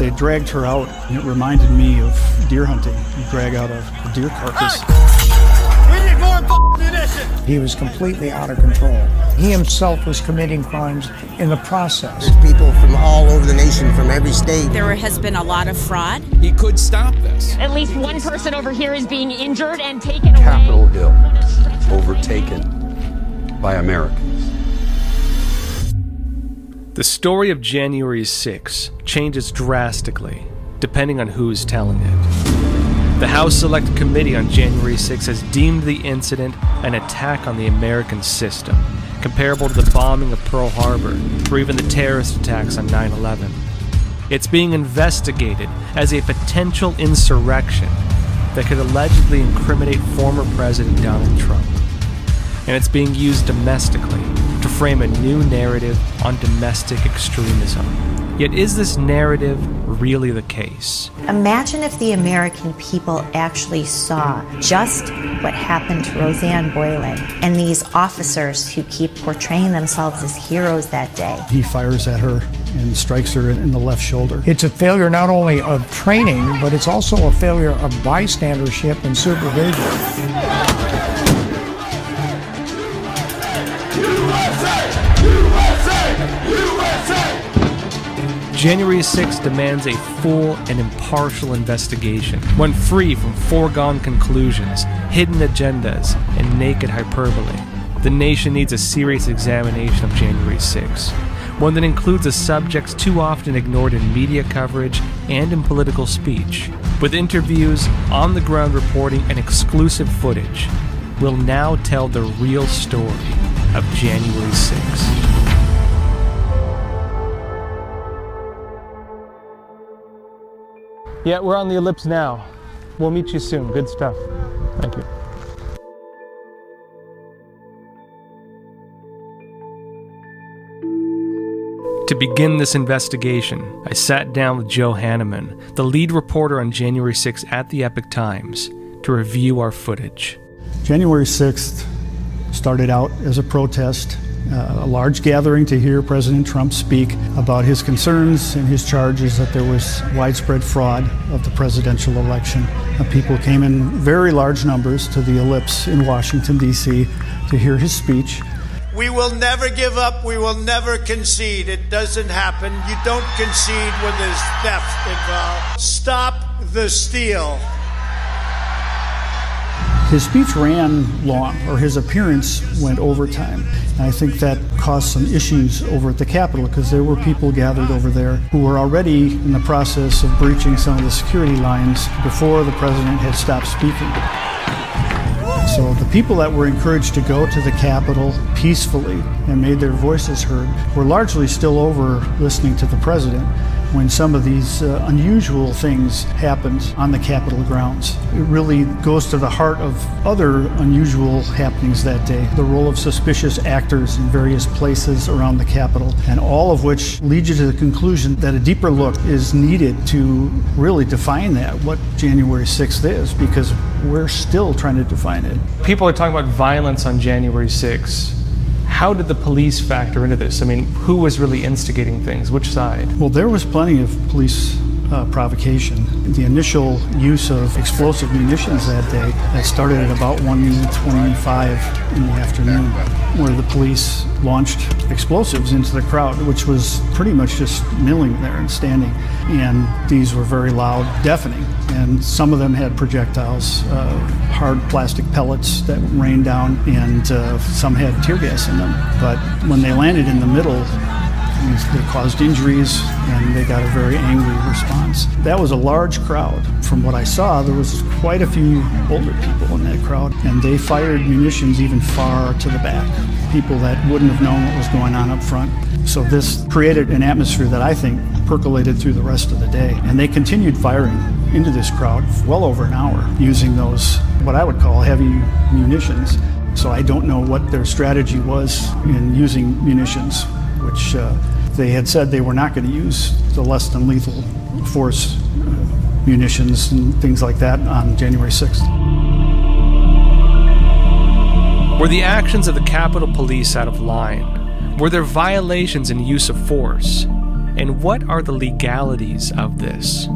They dragged her out, and it reminded me of deer hunting. You drag out a deer carcass. We need more munitions! He was completely out of control. He himself was committing crimes in the process. There's people from all over the nation, from every state. There has been a lot of fraud. He could stop this. At least one person over here is being injured and taken away. Capitol Hill overtaken by Americans. The story of January 6 changes drastically depending on who's telling it. The House Select Committee on January 6 has deemed the incident an attack on the American system, comparable to the bombing of Pearl Harbor or even the terrorist attacks on 9 11. It's being investigated as a potential insurrection that could allegedly incriminate former President Donald Trump. And it's being used domestically frame a new narrative on domestic extremism. Yet, is this narrative really the case? Imagine if the American people actually saw just what happened to Rosanne Boyland and these officers who keep portraying themselves as heroes that day. He fires at her and strikes her in the left shoulder. It's a failure not only of training, but it's also a failure of bystandership and supervision. January 6 demands a full and impartial investigation, one free from foregone conclusions, hidden agendas, and naked hyperbole. The nation needs a serious examination of January 6, one that includes the subjects too often ignored in media coverage and in political speech. With interviews, on the ground reporting, and exclusive footage, we'll now tell the real story of January 6. Yeah, we're on the ellipse now. We'll meet you soon. Good stuff. Thank you. To begin this investigation, I sat down with Joe Hanneman, the lead reporter on January 6th at the Epoch Times, to review our footage. January 6th started out as a protest a large gathering to hear President Trump speak about his concerns and his charges that there was widespread fraud of the presidential election. Uh, people came in very large numbers to the ellipse in Washington, D.C. to hear his speech. We will never give up. We will never concede. It doesn't happen. You don't concede when there's theft involved. Stop the steal. His speech ran long, or his appearance went overtime. And I think that caused some issues over at the Capitol because there were people gathered over there who were already in the process of breaching some of the security lines before the president had stopped speaking. So the people that were encouraged to go to the Capitol peacefully and made their voices heard were largely still over listening to the president when some of these uh, unusual things happened on the Capitol grounds. It really goes to the heart of other unusual happenings that day. The role of suspicious actors in various places around the Capitol, and all of which lead you to the conclusion that a deeper look is needed to really define that, what January 6th is, because we're still trying to define it. People are talking about violence on January 6th. How did the police factor into this? I mean, who was really instigating things? Which side? Well, there was plenty of police uh, provocation. The initial use of explosive munitions that day that started at about 1:25 in the afternoon, where the police launched explosives into the crowd, which was pretty much just milling there and standing. And these were very loud, deafening. And some of them had projectiles, uh, hard plastic pellets that rained down, and uh, some had tear gas in them. But when they landed in the middle, they caused injuries and they got a very angry response. That was a large crowd. From what I saw, there was quite a few older people in that crowd, and they fired munitions even far to the back. People that wouldn't have known what was going on up front. So this created an atmosphere that I think percolated through the rest of the day. And they continued firing into this crowd well over an hour using those, what I would call heavy munitions. So I don't know what their strategy was in using munitions, which uh, they had said they were not going to use the less than lethal force uh, munitions and things like that on January 6th. Were the actions of the Capitol Police out of line? Were there violations in use of force? And what are the legalities of this?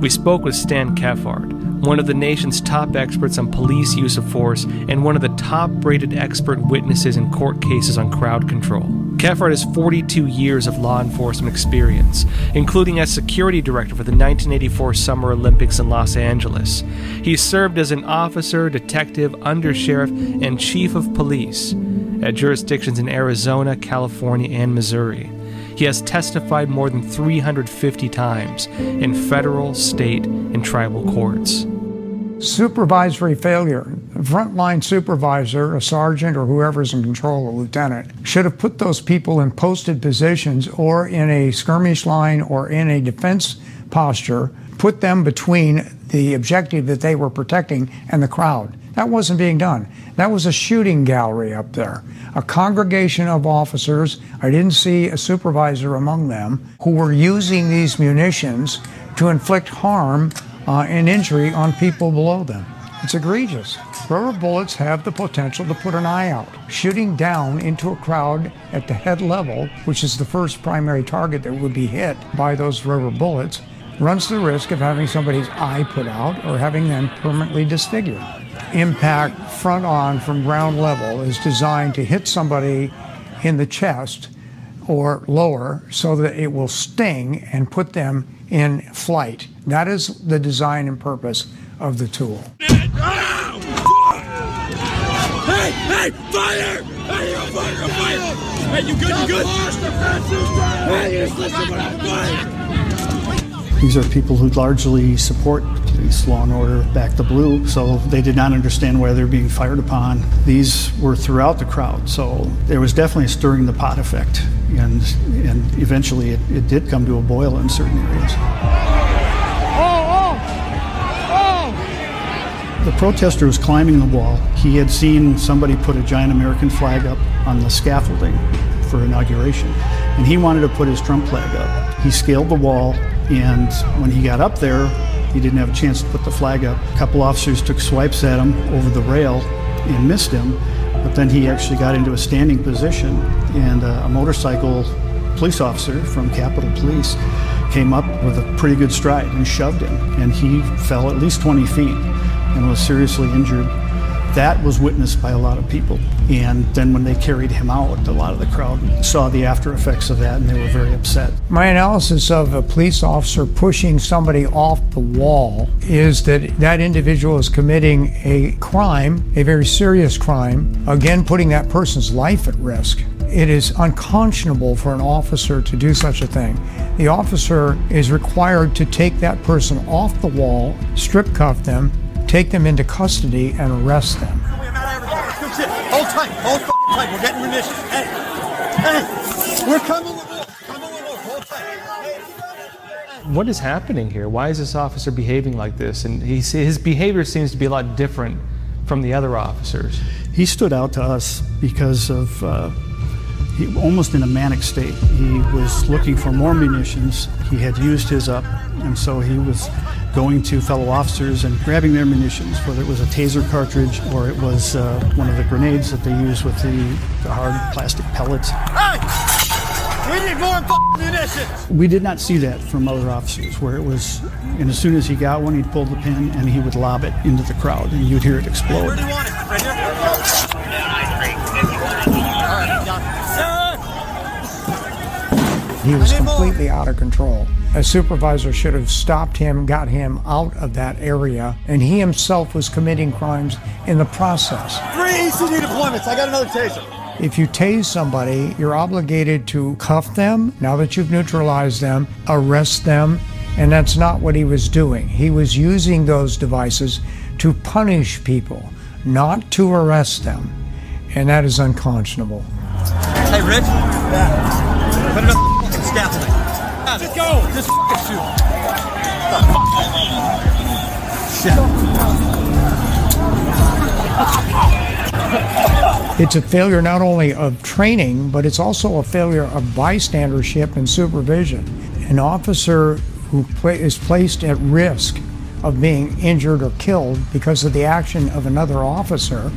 We spoke with Stan Kephart, one of the nation's top experts on police use of force and one of the top rated expert witnesses in court cases on crowd control. Kephart has 42 years of law enforcement experience, including as security director for the 1984 Summer Olympics in Los Angeles. He served as an officer, detective, undersheriff, and chief of police at jurisdictions in Arizona, California, and Missouri. He has testified more than 350 times in federal, state, and tribal courts. Supervisory failure. A frontline supervisor, a sergeant, or whoever's in control, a lieutenant, should have put those people in posted positions or in a skirmish line or in a defense posture, put them between the objective that they were protecting and the crowd. That wasn't being done. That was a shooting gallery up there. A congregation of officers, I didn't see a supervisor among them, who were using these munitions to inflict harm uh, and injury on people below them. It's egregious. Rubber bullets have the potential to put an eye out. Shooting down into a crowd at the head level, which is the first primary target that would be hit by those rubber bullets, runs the risk of having somebody's eye put out or having them permanently disfigured impact front on from ground level is designed to hit somebody in the chest or lower so that it will sting and put them in flight. That is the design and purpose of the tool. Hey, hey, fire! Hey, you're fire, you're fire! Hey, you good, you good? Hey, you just listen when I fire! These are people who largely support police, law and order, back the blue, so they did not understand why they're being fired upon. These were throughout the crowd, so there was definitely a stirring the pot effect, and and eventually it, it did come to a boil in certain areas. Oh, oh, oh. The protester was climbing the wall. He had seen somebody put a giant American flag up on the scaffolding for inauguration, and he wanted to put his Trump flag up. He scaled the wall, and when he got up there, he didn't have a chance to put the flag up. A couple officers took swipes at him over the rail and missed him, but then he actually got into a standing position, and uh, a motorcycle police officer from Capitol Police came up with a pretty good stride and shoved him, and he fell at least 20 feet and was seriously injured. That was witnessed by a lot of people. And then when they carried him out, a lot of the crowd saw the after effects of that and they were very upset. My analysis of a police officer pushing somebody off the wall is that that individual is committing a crime, a very serious crime, again, putting that person's life at risk. It is unconscionable for an officer to do such a thing. The officer is required to take that person off the wall, strip cuff them, take them into custody, and arrest them. Hold tight, hold tight. We're getting munitions. Hey, hey, we're coming. Coming hold tight. What is happening here? Why is this officer behaving like this? And he, his behavior seems to be a lot different from the other officers. He stood out to us because of uh, he, almost in a manic state. He was looking for more munitions. He had used his up, and so he was going to fellow officers and grabbing their munitions, whether it was a taser cartridge or it was uh, one of the grenades that they use with the, the hard plastic pellets. Hey, we need more munitions. We did not see that from other officers, where it was, and as soon as he got one, he'd pull the pin and he would lob it into the crowd, and you'd hear it explode. Where do you want it? Right here. He was I need more. completely out of control. A supervisor should have stopped him, got him out of that area, and he himself was committing crimes in the process. Three ECD deployments. I got another taser. If you tase somebody, you're obligated to cuff them now that you've neutralized them, arrest them, and that's not what he was doing. He was using those devices to punish people, not to arrest them, and that is unconscionable. Hey, Rich. Yeah. Put it up the fucking scaffolding. Just go. Just fucking shoot. It's a failure not only of training, but it's also a failure of bystandership and supervision. An officer who pla- is placed at risk of being injured or killed because of the action of another officer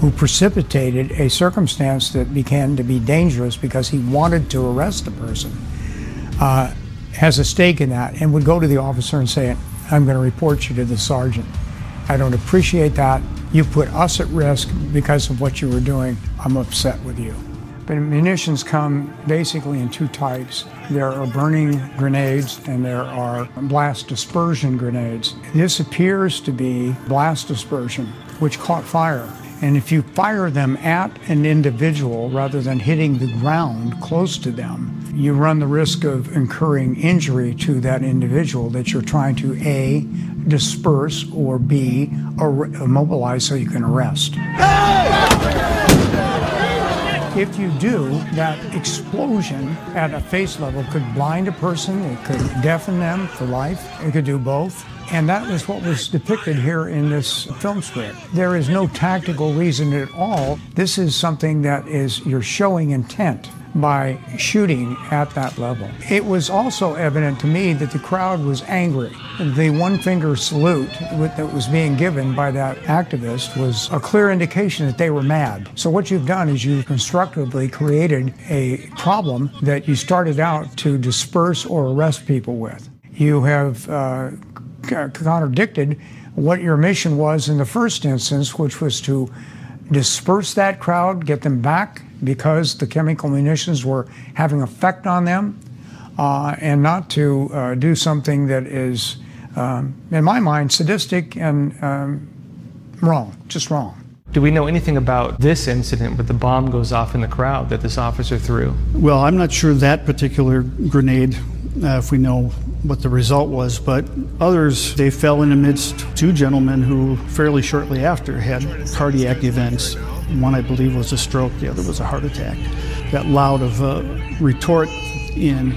who precipitated a circumstance that began to be dangerous because he wanted to arrest the person. uh, has a stake in that and would go to the officer and say, I'm going to report you to the sergeant. I don't appreciate that. You put us at risk because of what you were doing. I'm upset with you. But munitions come basically in two types. There are burning grenades and there are blast dispersion grenades. This appears to be blast dispersion, which caught fire. And if you fire them at an individual rather than hitting the ground close to them, you run the risk of incurring injury to that individual that you're trying to A, disperse, or B, immobilize so you can arrest. If you do, that explosion at a face level could blind a person, it could deafen them for life, it could do both. And that was what was depicted here in this film script. There is no tactical reason at all. This is something that is, you're showing intent by shooting at that level. It was also evident to me that the crowd was angry. The one finger salute that was being given by that activist was a clear indication that they were mad. So, what you've done is you've constructively created a problem that you started out to disperse or arrest people with. You have uh, contradicted what your mission was in the first instance, which was to disperse that crowd, get them back because the chemical munitions were having effect on them, uh, and not to uh, do something that is, um, in my mind, sadistic and um, wrong, just wrong. Do we know anything about this incident where the bomb goes off in the crowd that this officer threw? Well, I'm not sure that particular grenade, uh, if we know what the result was, but others, they fell in amidst two gentlemen who fairly shortly after had cardiac events. One, I believe, was a stroke, the other was a heart attack. That loud of a retort in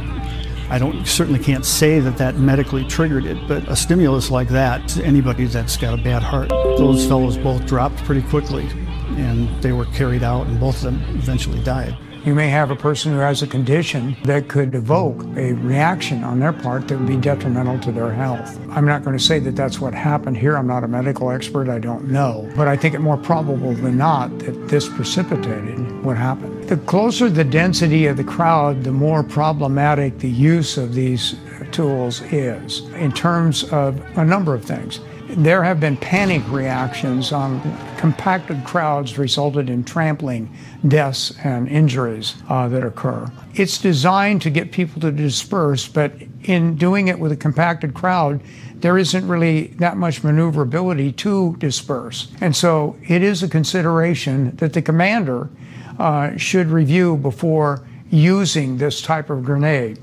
I don't certainly can't say that that medically triggered it, but a stimulus like that, to anybody that's got a bad heart, those fellows both dropped pretty quickly, and they were carried out, and both of them eventually died. You may have a person who has a condition that could evoke a reaction on their part that would be detrimental to their health. I'm not going to say that that's what happened here. I'm not a medical expert. I don't know. But I think it more probable than not that this precipitated what happened. The closer the density of the crowd, the more problematic the use of these tools is in terms of a number of things. There have been panic reactions on compacted crowds resulted in trampling, deaths, and injuries uh, that occur. It's designed to get people to disperse, but in doing it with a compacted crowd, there isn't really that much maneuverability to disperse. And so it is a consideration that the commander uh, should review before using this type of grenade.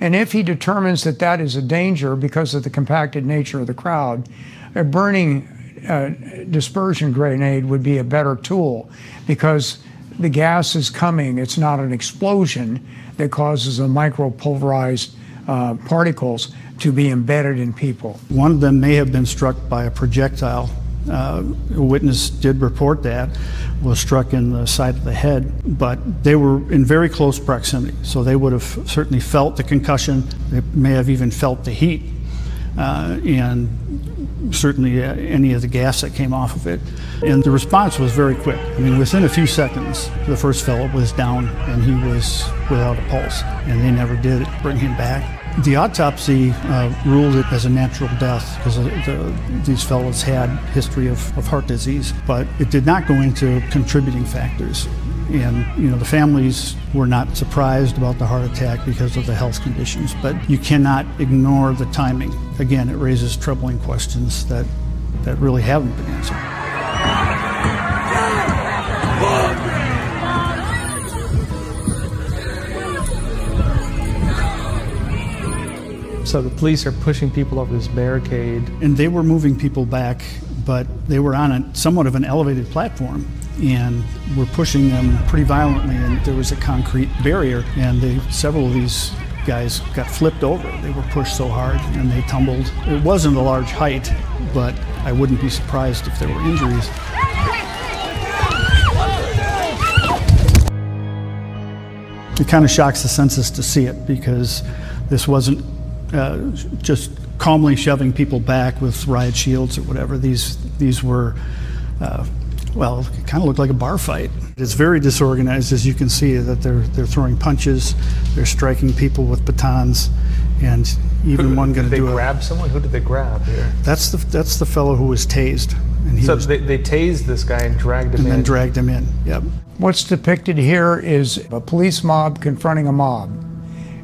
And if he determines that that is a danger because of the compacted nature of the crowd, a burning uh, dispersion grenade would be a better tool because the gas is coming. It's not an explosion that causes the micropulverized uh, particles to be embedded in people. One of them may have been struck by a projectile. Uh, a witness did report that was struck in the side of the head, but they were in very close proximity, so they would have certainly felt the concussion. They may have even felt the heat, uh, and certainly uh, any of the gas that came off of it. And the response was very quick. I mean, within a few seconds, the first fellow was down and he was without a pulse, and they never did bring him back. The autopsy uh, ruled it as a natural death because the, these fellows had history of, of heart disease, but it did not go into contributing factors. And you know the families were not surprised about the heart attack because of the health conditions, but you cannot ignore the timing. Again, it raises troubling questions that that really haven't been answered. So the police are pushing people over this barricade. And they were moving people back, but they were on a somewhat of an elevated platform and we were pushing them pretty violently. And there was a concrete barrier, and they, several of these guys got flipped over. They were pushed so hard and they tumbled. It wasn't a large height, but I wouldn't be surprised if there were injuries. It kind of shocks the census to see it because this wasn't uh, just calmly shoving people back with riot shields or whatever. These these were uh, well, it kind of looked like a bar fight. It's very disorganized, as you can see, that they're they're throwing punches, they're striking people with batons, and even one going to Did they grab a. someone? Who did they grab here? That's the that's the fellow who was tased, and he So was, they, they tased this guy and dragged him and in. then dragged him in. Yep. What's depicted here is a police mob confronting a mob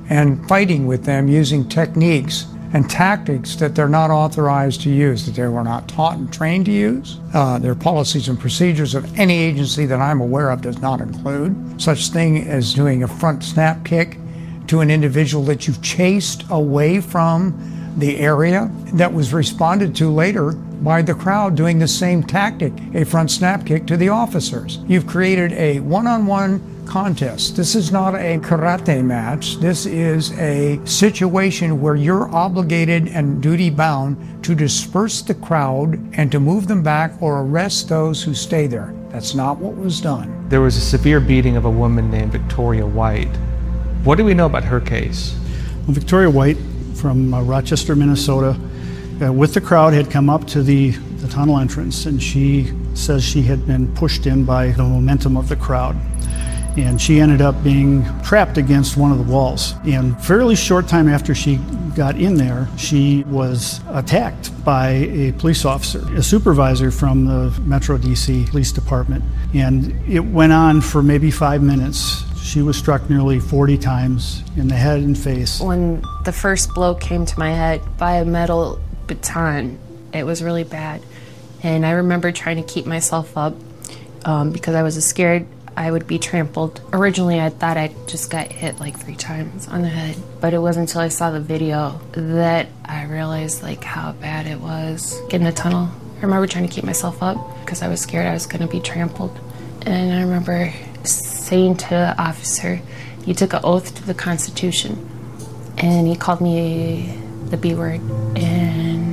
and fighting with them using techniques and tactics that they're not authorized to use, that they were not taught and trained to use. Uh, their policies and procedures of any agency that I'm aware of does not include such thing as doing a front snap kick to an individual that you've chased away from the area that was responded to later by the crowd doing the same tactic, a front snap kick to the officers. You've created a one on one contest. This is not a karate match. This is a situation where you're obligated and duty bound to disperse the crowd and to move them back or arrest those who stay there. That's not what was done. There was a severe beating of a woman named Victoria White. What do we know about her case? Well, Victoria White from uh, Rochester, Minnesota, uh, with the crowd had come up to the, the tunnel entrance, and she says she had been pushed in by the momentum of the crowd. And she ended up being trapped against one of the walls. And fairly short time after she got in there, she was attacked by a police officer, a supervisor from the Metro DC Police Department. And it went on for maybe five minutes. She was struck nearly 40 times in the head and face. When the first blow came to my head by a metal baton, it was really bad. And I remember trying to keep myself up um, because I was scared I would be trampled. Originally, I thought I just got hit like three times on the head, but it wasn't until I saw the video that I realized like how bad it was. Get in the tunnel. I remember trying to keep myself up because I was scared I was going to be trampled. And I remember saying to the officer, "You took an oath to the Constitution," and he called me the B word, and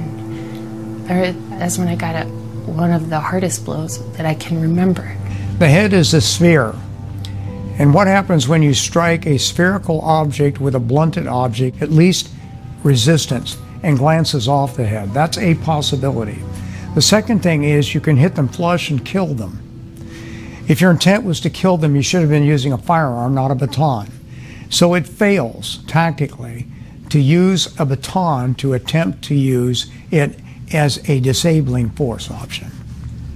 that's when I got a, one of the hardest blows that I can remember. The head is a sphere. And what happens when you strike a spherical object with a blunted object, at least resistance, and glances off the head? That's a possibility. The second thing is you can hit them flush and kill them. If your intent was to kill them, you should have been using a firearm, not a baton. So it fails tactically to use a baton to attempt to use it as a disabling force option.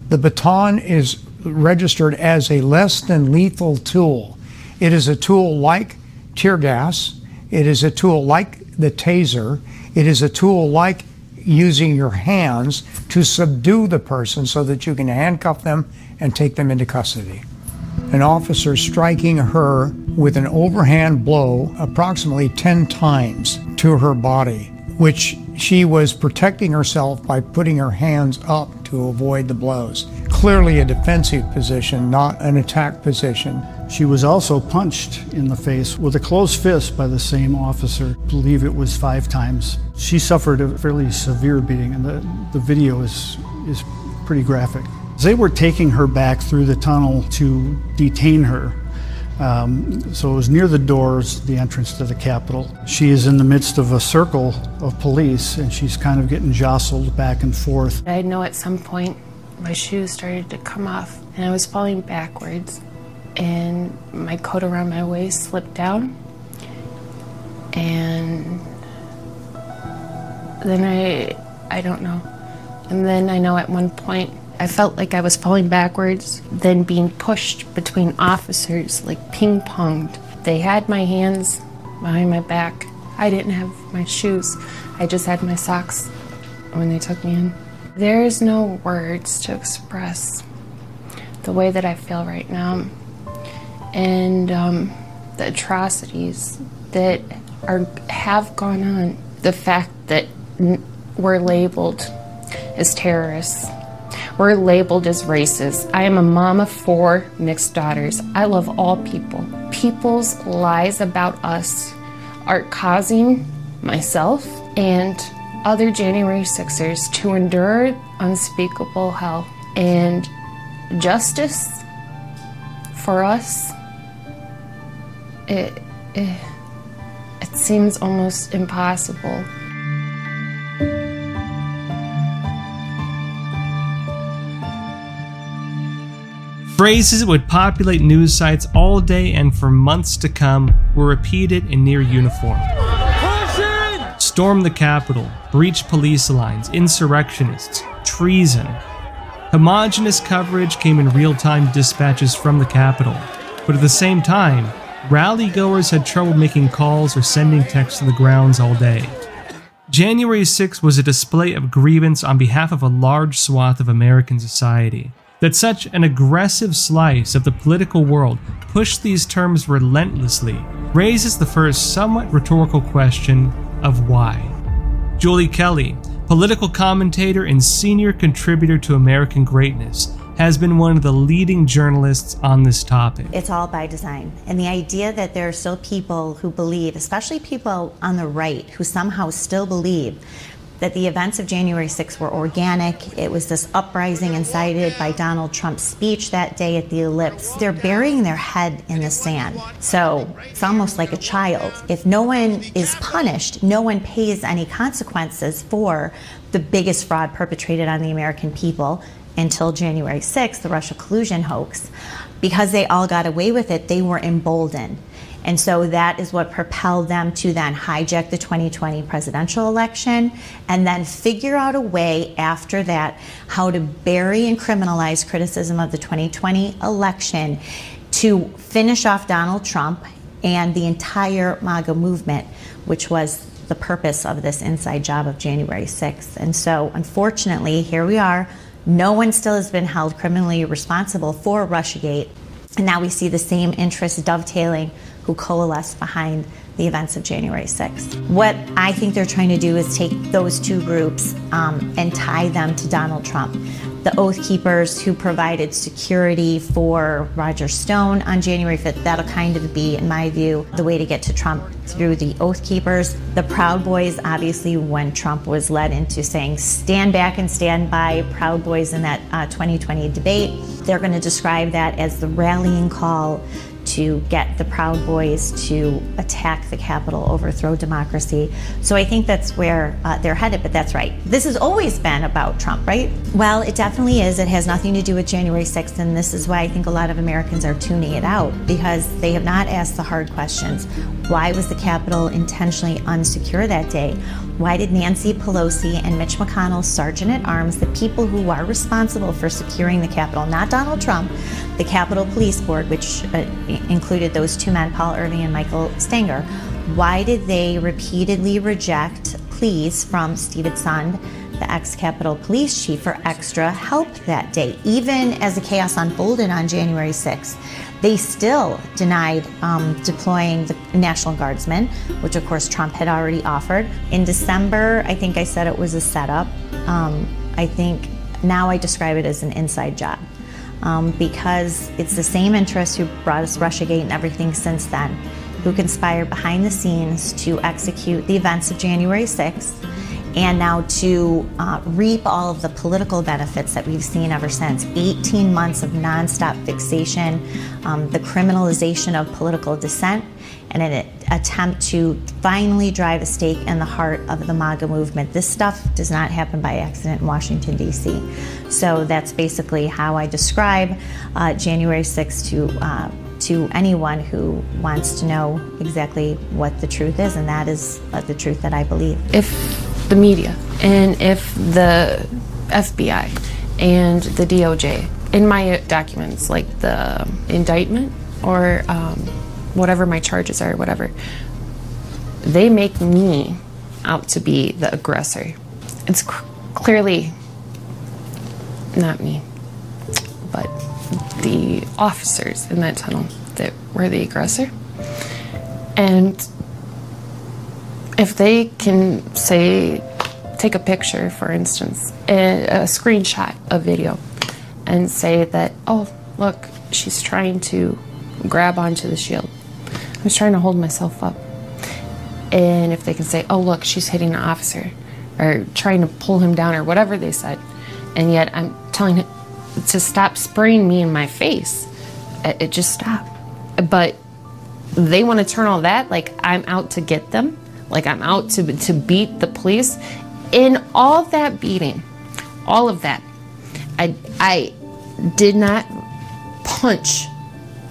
The baton is registered as a less than lethal tool. It is a tool like tear gas, it is a tool like the taser, it is a tool like using your hands to subdue the person so that you can handcuff them and take them into custody. An officer striking her with an overhand blow approximately 10 times to her body, which she was protecting herself by putting her hands up to avoid the blows. Clearly a defensive position, not an attack position. She was also punched in the face with a closed fist by the same officer. I believe it was five times. She suffered a fairly severe beating, and the, the video is, is pretty graphic. They were taking her back through the tunnel to detain her. Um, so it was near the doors, the entrance to the Capitol. She is in the midst of a circle of police, and she's kind of getting jostled back and forth. I know at some point my shoes started to come off, and I was falling backwards, and my coat around my waist slipped down, and then I, I don't know, and then I know at one point I felt like I was falling backwards, then being pushed between officers, like ping ponged. They had my hands behind my back. I didn't have my shoes, I just had my socks when they took me in. There's no words to express the way that I feel right now and um, the atrocities that are have gone on. The fact that we're labeled as terrorists we're labeled as racist. I am a mom of four mixed daughters. I love all people. People's lies about us are causing myself and other January 6ers to endure unspeakable hell. And justice for us, it, it, it seems almost impossible. Phrases that would populate news sites all day and for months to come were repeated in near uniform. Storm the Capitol, breach police lines, insurrectionists, treason. Homogenous coverage came in real time dispatches from the Capitol, but at the same time, rally goers had trouble making calls or sending texts to the grounds all day. January 6 was a display of grievance on behalf of a large swath of American society. That such an aggressive slice of the political world pushed these terms relentlessly raises the first somewhat rhetorical question of why. Julie Kelly, political commentator and senior contributor to American Greatness, has been one of the leading journalists on this topic. It's all by design. And the idea that there are still people who believe, especially people on the right, who somehow still believe that the events of January 6th were organic. It was this uprising incited by Donald Trump's speech that day at the Ellipse. They're burying their head in the sand. So it's almost like a child. If no one is punished, no one pays any consequences for the biggest fraud perpetrated on the American people until January 6th, the Russia collusion hoax. Because they all got away with it, they were emboldened. And so that is what propelled them to then hijack the 2020 presidential election and then figure out a way after that how to bury and criminalize criticism of the 2020 election to finish off Donald Trump and the entire MAGA movement, which was the purpose of this inside job of January 6th. And so, unfortunately, here we are. No one still has been held criminally responsible for Russiagate. And now we see the same interests dovetailing who coalesced behind the events of January 6th. What I think they're trying to do is take those two groups um, and tie them to Donald Trump. The Oath Keepers who provided security for Roger Stone on January 5th, that'll kind of be, in my view, the way to get to Trump through the Oath Keepers. The Proud Boys, obviously, when Trump was led into saying stand back and stand by Proud Boys in that uh, 2020 debate, they're going to describe that as the rallying call to get the Proud Boys to attack the Capitol, overthrow democracy. So I think that's where uh, they're headed, but that's right. This has always been about Trump, right? Well, it definitely is. It has nothing to do with January 6th, and this is why I think a lot of Americans are tuning it out because they have not asked the hard questions. Why was the Capitol intentionally unsecure that day? Why did Nancy Pelosi and Mitch McConnell, Sergeant at Arms, the people who are responsible for securing the Capitol, not Donald Trump, the Capitol Police Board, which uh, included those two men, Paul Irving and Michael Stenger, why did they repeatedly reject pleas from Steven Sund, the ex Capitol Police Chief, for extra help that day? Even as the chaos unfolded on January 6th, they still denied um, deploying the National Guardsmen, which of course Trump had already offered. In December, I think I said it was a setup. Um, I think now I describe it as an inside job um, because it's the same interests who brought us Russiagate and everything since then, who conspired behind the scenes to execute the events of January 6th and now to uh, reap all of the political benefits that we've seen ever since. 18 months of nonstop fixation, um, the criminalization of political dissent, and an attempt to finally drive a stake in the heart of the MAGA movement. This stuff does not happen by accident in Washington, D.C. So that's basically how I describe uh, January 6th to. Uh, to anyone who wants to know exactly what the truth is, and that is uh, the truth that I believe. If the media and if the FBI and the DOJ in my documents, like the indictment or um, whatever my charges are, whatever, they make me out to be the aggressor. It's c- clearly not me, but the officers in that tunnel that were the aggressor. And if they can say, take a picture, for instance, a, a screenshot of video, and say that, oh, look, she's trying to grab onto the shield. Was trying to hold myself up. And if they can say, oh, look, she's hitting an officer, or trying to pull him down, or whatever they said, and yet I'm telling him to stop spraying me in my face, it, it just stopped. But they want to turn all that like I'm out to get them like I'm out to to beat the police. In all that beating, all of that, I I did not punch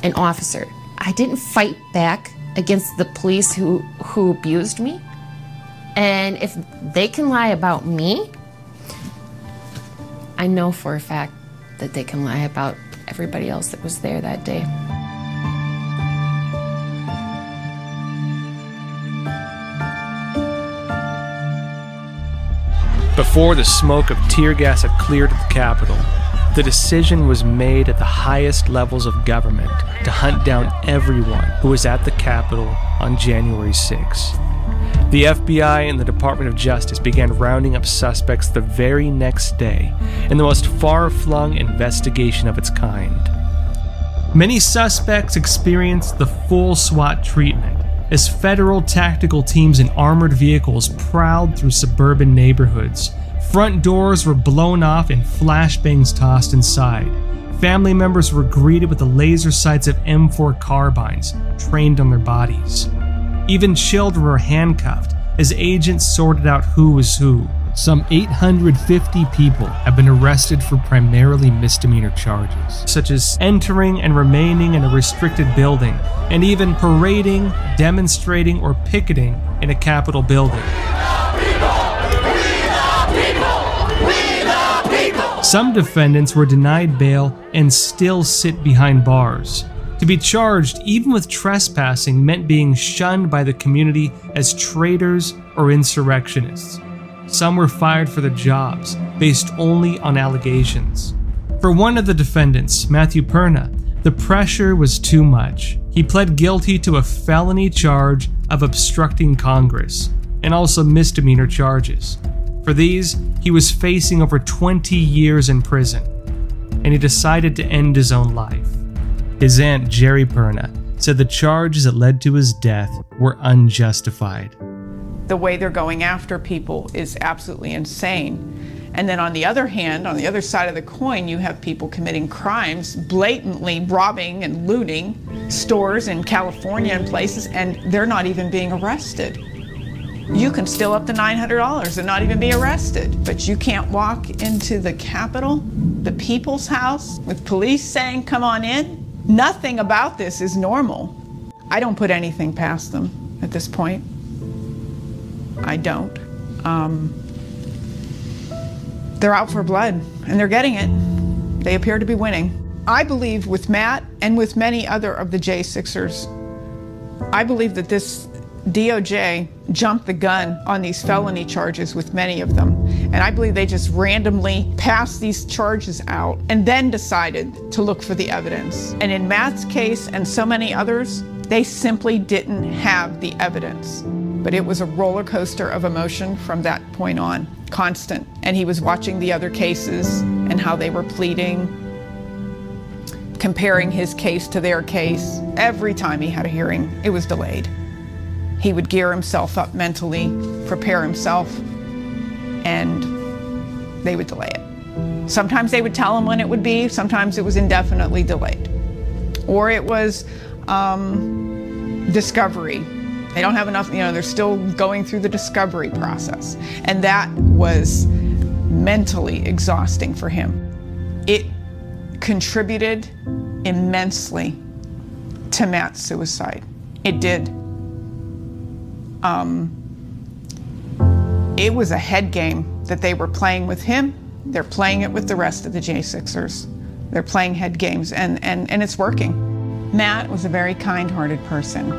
an officer. I didn't fight back against the police who, who abused me. And if they can lie about me, I know for a fact that they can lie about everybody else that was there that day. Before the smoke of tear gas had cleared the Capitol, the decision was made at the highest levels of government to hunt down everyone who was at the Capitol on January 6. The FBI and the Department of Justice began rounding up suspects the very next day in the most far flung investigation of its kind. Many suspects experienced the full SWAT treatment as federal tactical teams in armored vehicles prowled through suburban neighborhoods. Front doors were blown off and flashbangs tossed inside. Family members were greeted with the laser sights of M4 carbines trained on their bodies. Even children were handcuffed as agents sorted out who was who. Some 850 people have been arrested for primarily misdemeanor charges, such as entering and remaining in a restricted building, and even parading, demonstrating, or picketing in a Capitol building. Some defendants were denied bail and still sit behind bars. To be charged, even with trespassing, meant being shunned by the community as traitors or insurrectionists. Some were fired for their jobs, based only on allegations. For one of the defendants, Matthew Perna, the pressure was too much. He pled guilty to a felony charge of obstructing Congress and also misdemeanor charges. For these, he was facing over 20 years in prison, and he decided to end his own life. His aunt, Geri Perna, said the charges that led to his death were unjustified the way they're going after people is absolutely insane. And then on the other hand, on the other side of the coin, you have people committing crimes, blatantly robbing and looting stores in California and places, and they're not even being arrested. You can steal up to $900 and not even be arrested, but you can't walk into the Capitol, the people's house, with police saying, come on in. Nothing about this is normal. I don't put anything past them at this point. I don't. Um, they're out for blood, and they're getting it. They appear to be winning. I believe with Matt and with many other of the J6ers, I believe that this DOJ jumped the gun on these felony charges with many of them. And I believe they just randomly passed these charges out and then decided to look for the evidence. And in Matt's case and so many others, they simply didn't have the evidence. But it was a roller coaster of emotion from that point on, constant. And he was watching the other cases and how they were pleading, comparing his case to their case. Every time he had a hearing, it was delayed. He would gear himself up mentally, prepare himself, and they would delay it. Sometimes they would tell him when it would be, sometimes it was indefinitely delayed. Or it was um, discovery they don't have enough, you know, they're still going through the discovery process. And that was mentally exhausting for him. It contributed immensely to Matt's suicide. It did. Um, it was a head game that they were playing with him. They're playing it with the rest of the J6ers. They're playing head games, and, and, and it's working. Matt was a very kind hearted person.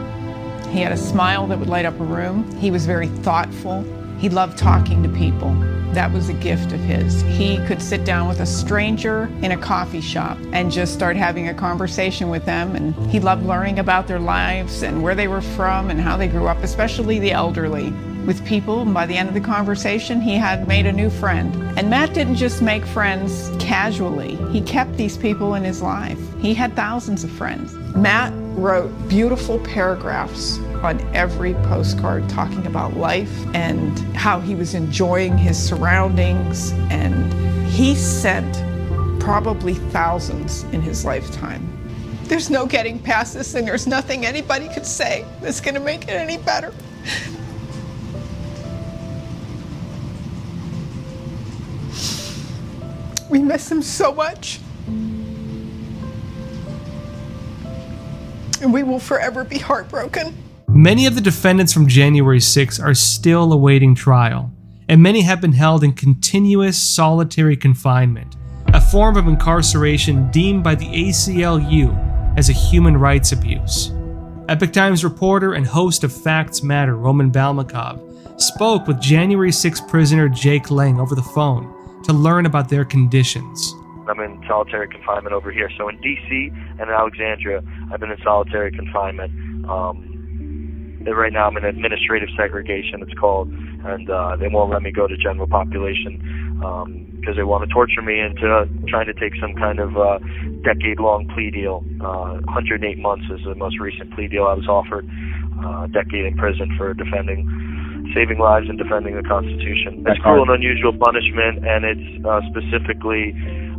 He had a smile that would light up a room. He was very thoughtful. He loved talking to people. That was a gift of his. He could sit down with a stranger in a coffee shop and just start having a conversation with them. And he loved learning about their lives and where they were from and how they grew up, especially the elderly with people. And by the end of the conversation, he had made a new friend. And Matt didn't just make friends casually, he kept these people in his life. He had thousands of friends. Matt wrote beautiful paragraphs on every postcard talking about life and how he was enjoying his surroundings. And he sent probably thousands in his lifetime. There's no getting past this, and there's nothing anybody could say that's going to make it any better. We miss him so much. And we will forever be heartbroken. Many of the defendants from January 6 are still awaiting trial, and many have been held in continuous solitary confinement, a form of incarceration deemed by the ACLU as a human rights abuse. Epoch Times reporter and host of Facts Matter, Roman Balmakov, spoke with January 6 prisoner Jake Lang over the phone to learn about their conditions. I'm in solitary confinement over here. So in D.C. and in Alexandria, I've been in solitary confinement. Um, right now, I'm in administrative segregation, it's called, and uh, they won't let me go to general population because um, they want to torture me into uh, trying to take some kind of uh, decade-long plea deal. Uh, 108 months is the most recent plea deal I was offered. Uh, a decade in prison for defending saving lives and defending the Constitution. It's cruel and unusual punishment, and it's uh, specifically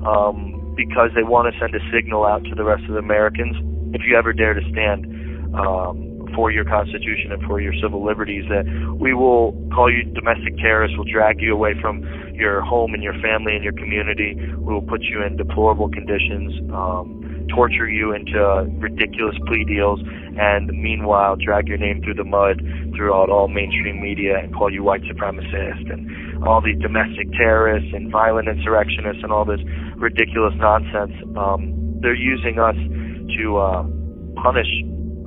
um, because they want to send a signal out to the rest of the Americans. If you ever dare to stand um, for your Constitution and for your civil liberties, that we will call you domestic terrorists, we'll drag you away from your home and your family and your community, we will put you in deplorable conditions. Um, torture you into ridiculous plea deals, and meanwhile drag your name through the mud throughout all mainstream media and call you white supremacist and all these domestic terrorists and violent insurrectionists and all this ridiculous nonsense. Um, they're using us to uh, punish,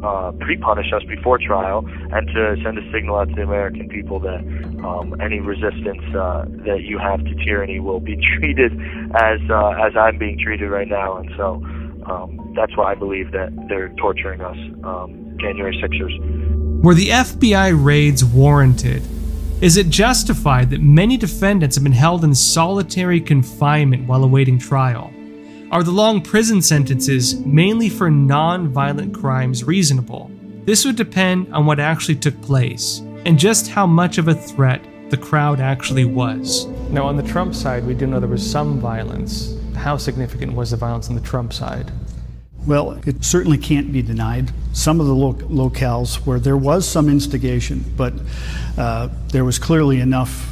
uh, pre-punish us before trial, and to send a signal out to the American people that um, any resistance uh, that you have to tyranny will be treated as uh, as I'm being treated right now, and so. Um, that's why I believe that they're torturing us, um, January 6ers. Were the FBI raids warranted? Is it justified that many defendants have been held in solitary confinement while awaiting trial? Are the long prison sentences, mainly for non violent crimes, reasonable? This would depend on what actually took place and just how much of a threat the crowd actually was. Now, on the Trump side, we do know there was some violence. How significant was the violence on the Trump side? Well, it certainly can't be denied. Some of the lo- locales where there was some instigation, but uh, there was clearly enough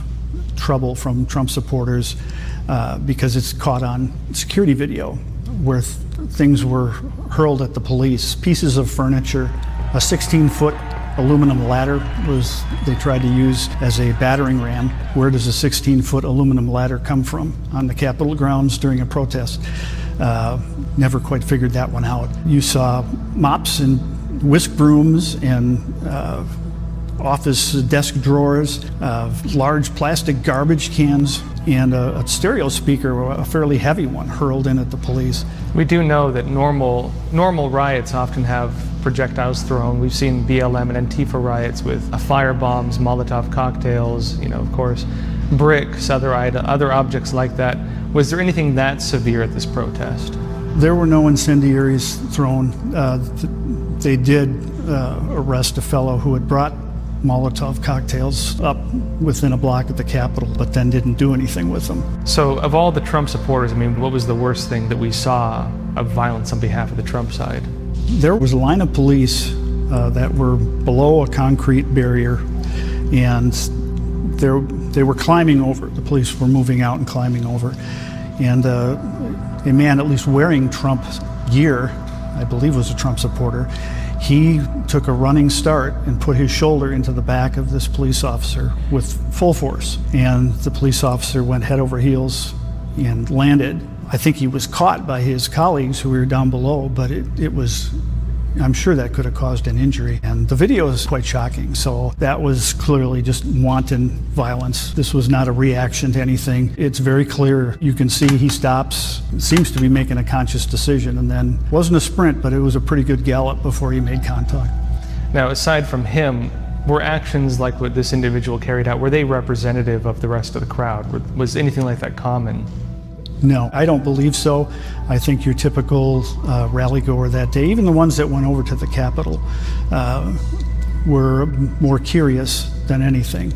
trouble from Trump supporters uh, because it's caught on security video where th- things were hurled at the police. Pieces of furniture, a 16 foot aluminum ladder was they tried to use as a battering ram. Where does a 16 foot aluminum ladder come from on the Capitol grounds during a protest? Uh, never quite figured that one out. You saw mops and whisk brooms and uh, office desk drawers, uh, large plastic garbage cans, and a, a, stereo speaker, a fairly heavy one, hurled in at the police. We do know that normal normal riots often have projectiles thrown. We've seen BLM and Antifa riots with fire bombs, Molotov cocktails, you know, of course, bricks, other other objects like that. Was there anything that severe at this protest? There were no incendiaries thrown. Uh, they did uh, arrest a fellow who had brought Molotov cocktails up within a block of the Capitol, but then didn't do anything with them. So, of all the Trump supporters, I mean, what was the worst thing that we saw of violence on behalf of the Trump side? There was a line of police uh, that were below a concrete barrier, and there, they were climbing over. The police were moving out and climbing over. And uh, a man, at least wearing Trump gear, I believe was a Trump supporter, he took a running start and put his shoulder into the back of this police officer with full force. And the police officer went head over heels and landed. I think he was caught by his colleagues who were down below, but it, it was I'm sure that could have caused an injury. And the video is quite shocking. So that was clearly just wanton violence. This was not a reaction to anything. It's very clear. You can see he stops, seems to be making a conscious decision, and then wasn't a sprint, but it was a pretty good gallop before he made contact. Now, aside from him, were actions like what this individual carried out, were they representative of the rest of the crowd? Was anything like that common? No, I don't believe so. I think your typical uh, rally goer that day, even the ones that went over to the Capitol, uh, were more curious than anything.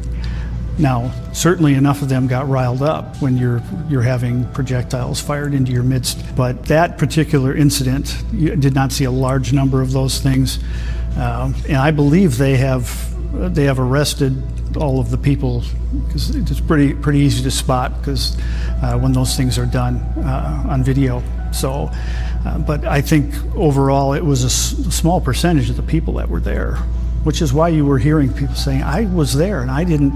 Now, certainly enough of them got riled up when you're you're having projectiles fired into your midst. But that particular incident, you did not see a large number of those things, uh, and I believe they have they have arrested all of the people because it's pretty pretty easy to spot because uh, when those things are done uh, on video. So, uh, but I think overall it was a small percentage of the people that were there, which is why you were hearing people saying, "I was there and I didn't,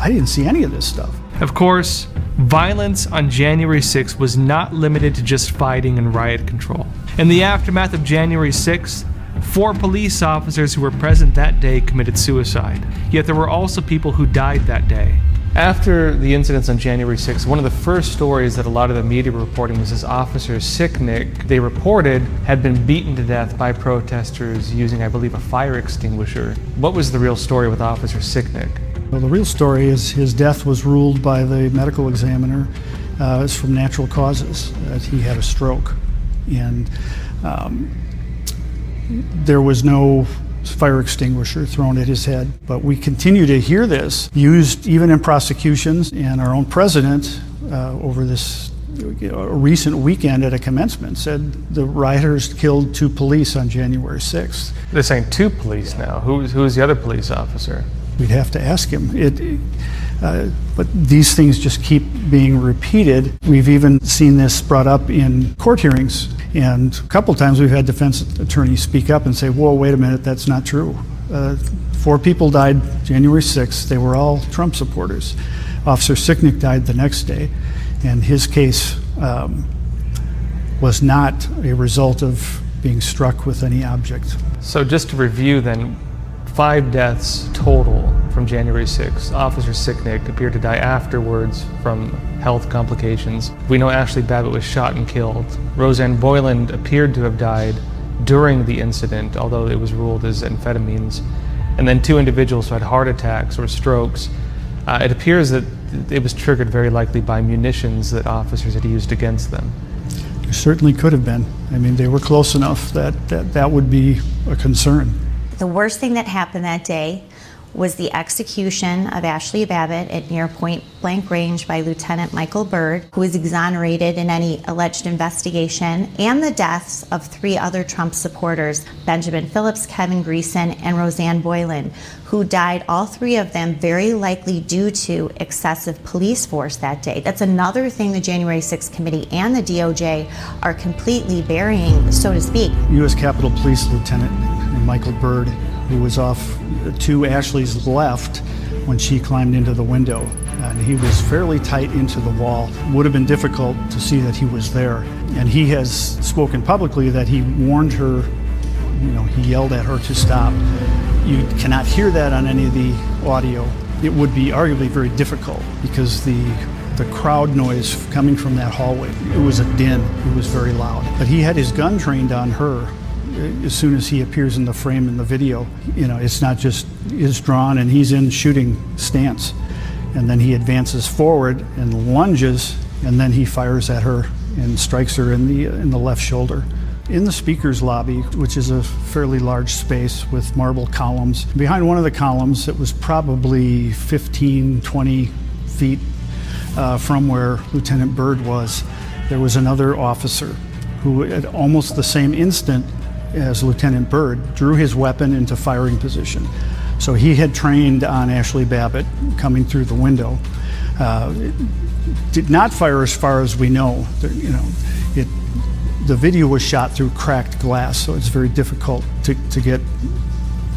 I didn't see any of this stuff." Of course, violence on January 6th was not limited to just fighting and riot control. In the aftermath of January 6th, four police officers who were present that day committed suicide. Yet there were also people who died that day. After the incidents on January 6th, one of the first stories that a lot of the media were reporting was this officer Sicknick, they reported, had been beaten to death by protesters using, I believe, a fire extinguisher. What was the real story with Officer Sicknick? Well, the real story is his death was ruled by the medical examiner uh, as from natural causes. That he had a stroke, and um, there was no fire extinguisher thrown at his head. But we continue to hear this used even in prosecutions, and our own president uh, over this a recent weekend at a commencement said the rioters killed two police on January 6th. They're saying two police now. Who's, who's the other police officer? We'd have to ask him. It, uh, but these things just keep being repeated. We've even seen this brought up in court hearings, and a couple times we've had defense attorneys speak up and say, "Whoa, wait a minute, that's not true." Uh, four people died January 6th. They were all Trump supporters. Officer Sicknick died the next day, and his case um, was not a result of being struck with any object. So, just to review then, five deaths total from January 6th. Officer Sicknick appeared to die afterwards from health complications. We know Ashli Babbitt was shot and killed. Rosanne Boyland appeared to have died during the incident, although it was ruled as amphetamines. And then two individuals who had heart attacks or strokes. Uh, it appears that it was triggered very likely by munitions that officers had used against them. There certainly could have been. I mean, they were close enough that that, that would be a concern. The worst thing that happened that day was the execution of Ashli Babbitt at near point blank range by Lieutenant Michael Byrd, who was exonerated in any alleged investigation, and the deaths of three other Trump supporters Benjamin Philips, Kevin Greeson, and Rosanne Boylan, who died, all three of them, very likely due to excessive police force that day. That's another thing the January 6th committee and the DOJ are completely burying, so to speak. U.S. Capitol Police Lieutenant Michael Byrd who was off to Ashli's left when she climbed into the window. And he was fairly tight into the wall. Would have been difficult to see that he was there. And he has spoken publicly that he warned her, you know, he yelled at her to stop. You cannot hear that on any of the audio. It would be arguably very difficult because the the crowd noise coming from that hallway, it was a din. It was very loud. But he had his gun trained on her as soon as he appears in the frame in the video, you know, it's not just is drawn and he's in shooting stance. And then he advances forward and lunges, and then he fires at her and strikes her in the in the left shoulder. In the speaker's lobby, which is a fairly large space with marble columns, behind one of the columns, it was probably 15, 20 feet uh, from where Lieutenant Byrd was, there was another officer who, at almost the same instant, as Lieutenant Byrd, drew his weapon into firing position. So he had trained on Ashli Babbitt coming through the window. Uh, did not fire as far as we know. You know, it, the video was shot through cracked glass, so it's very difficult to, to get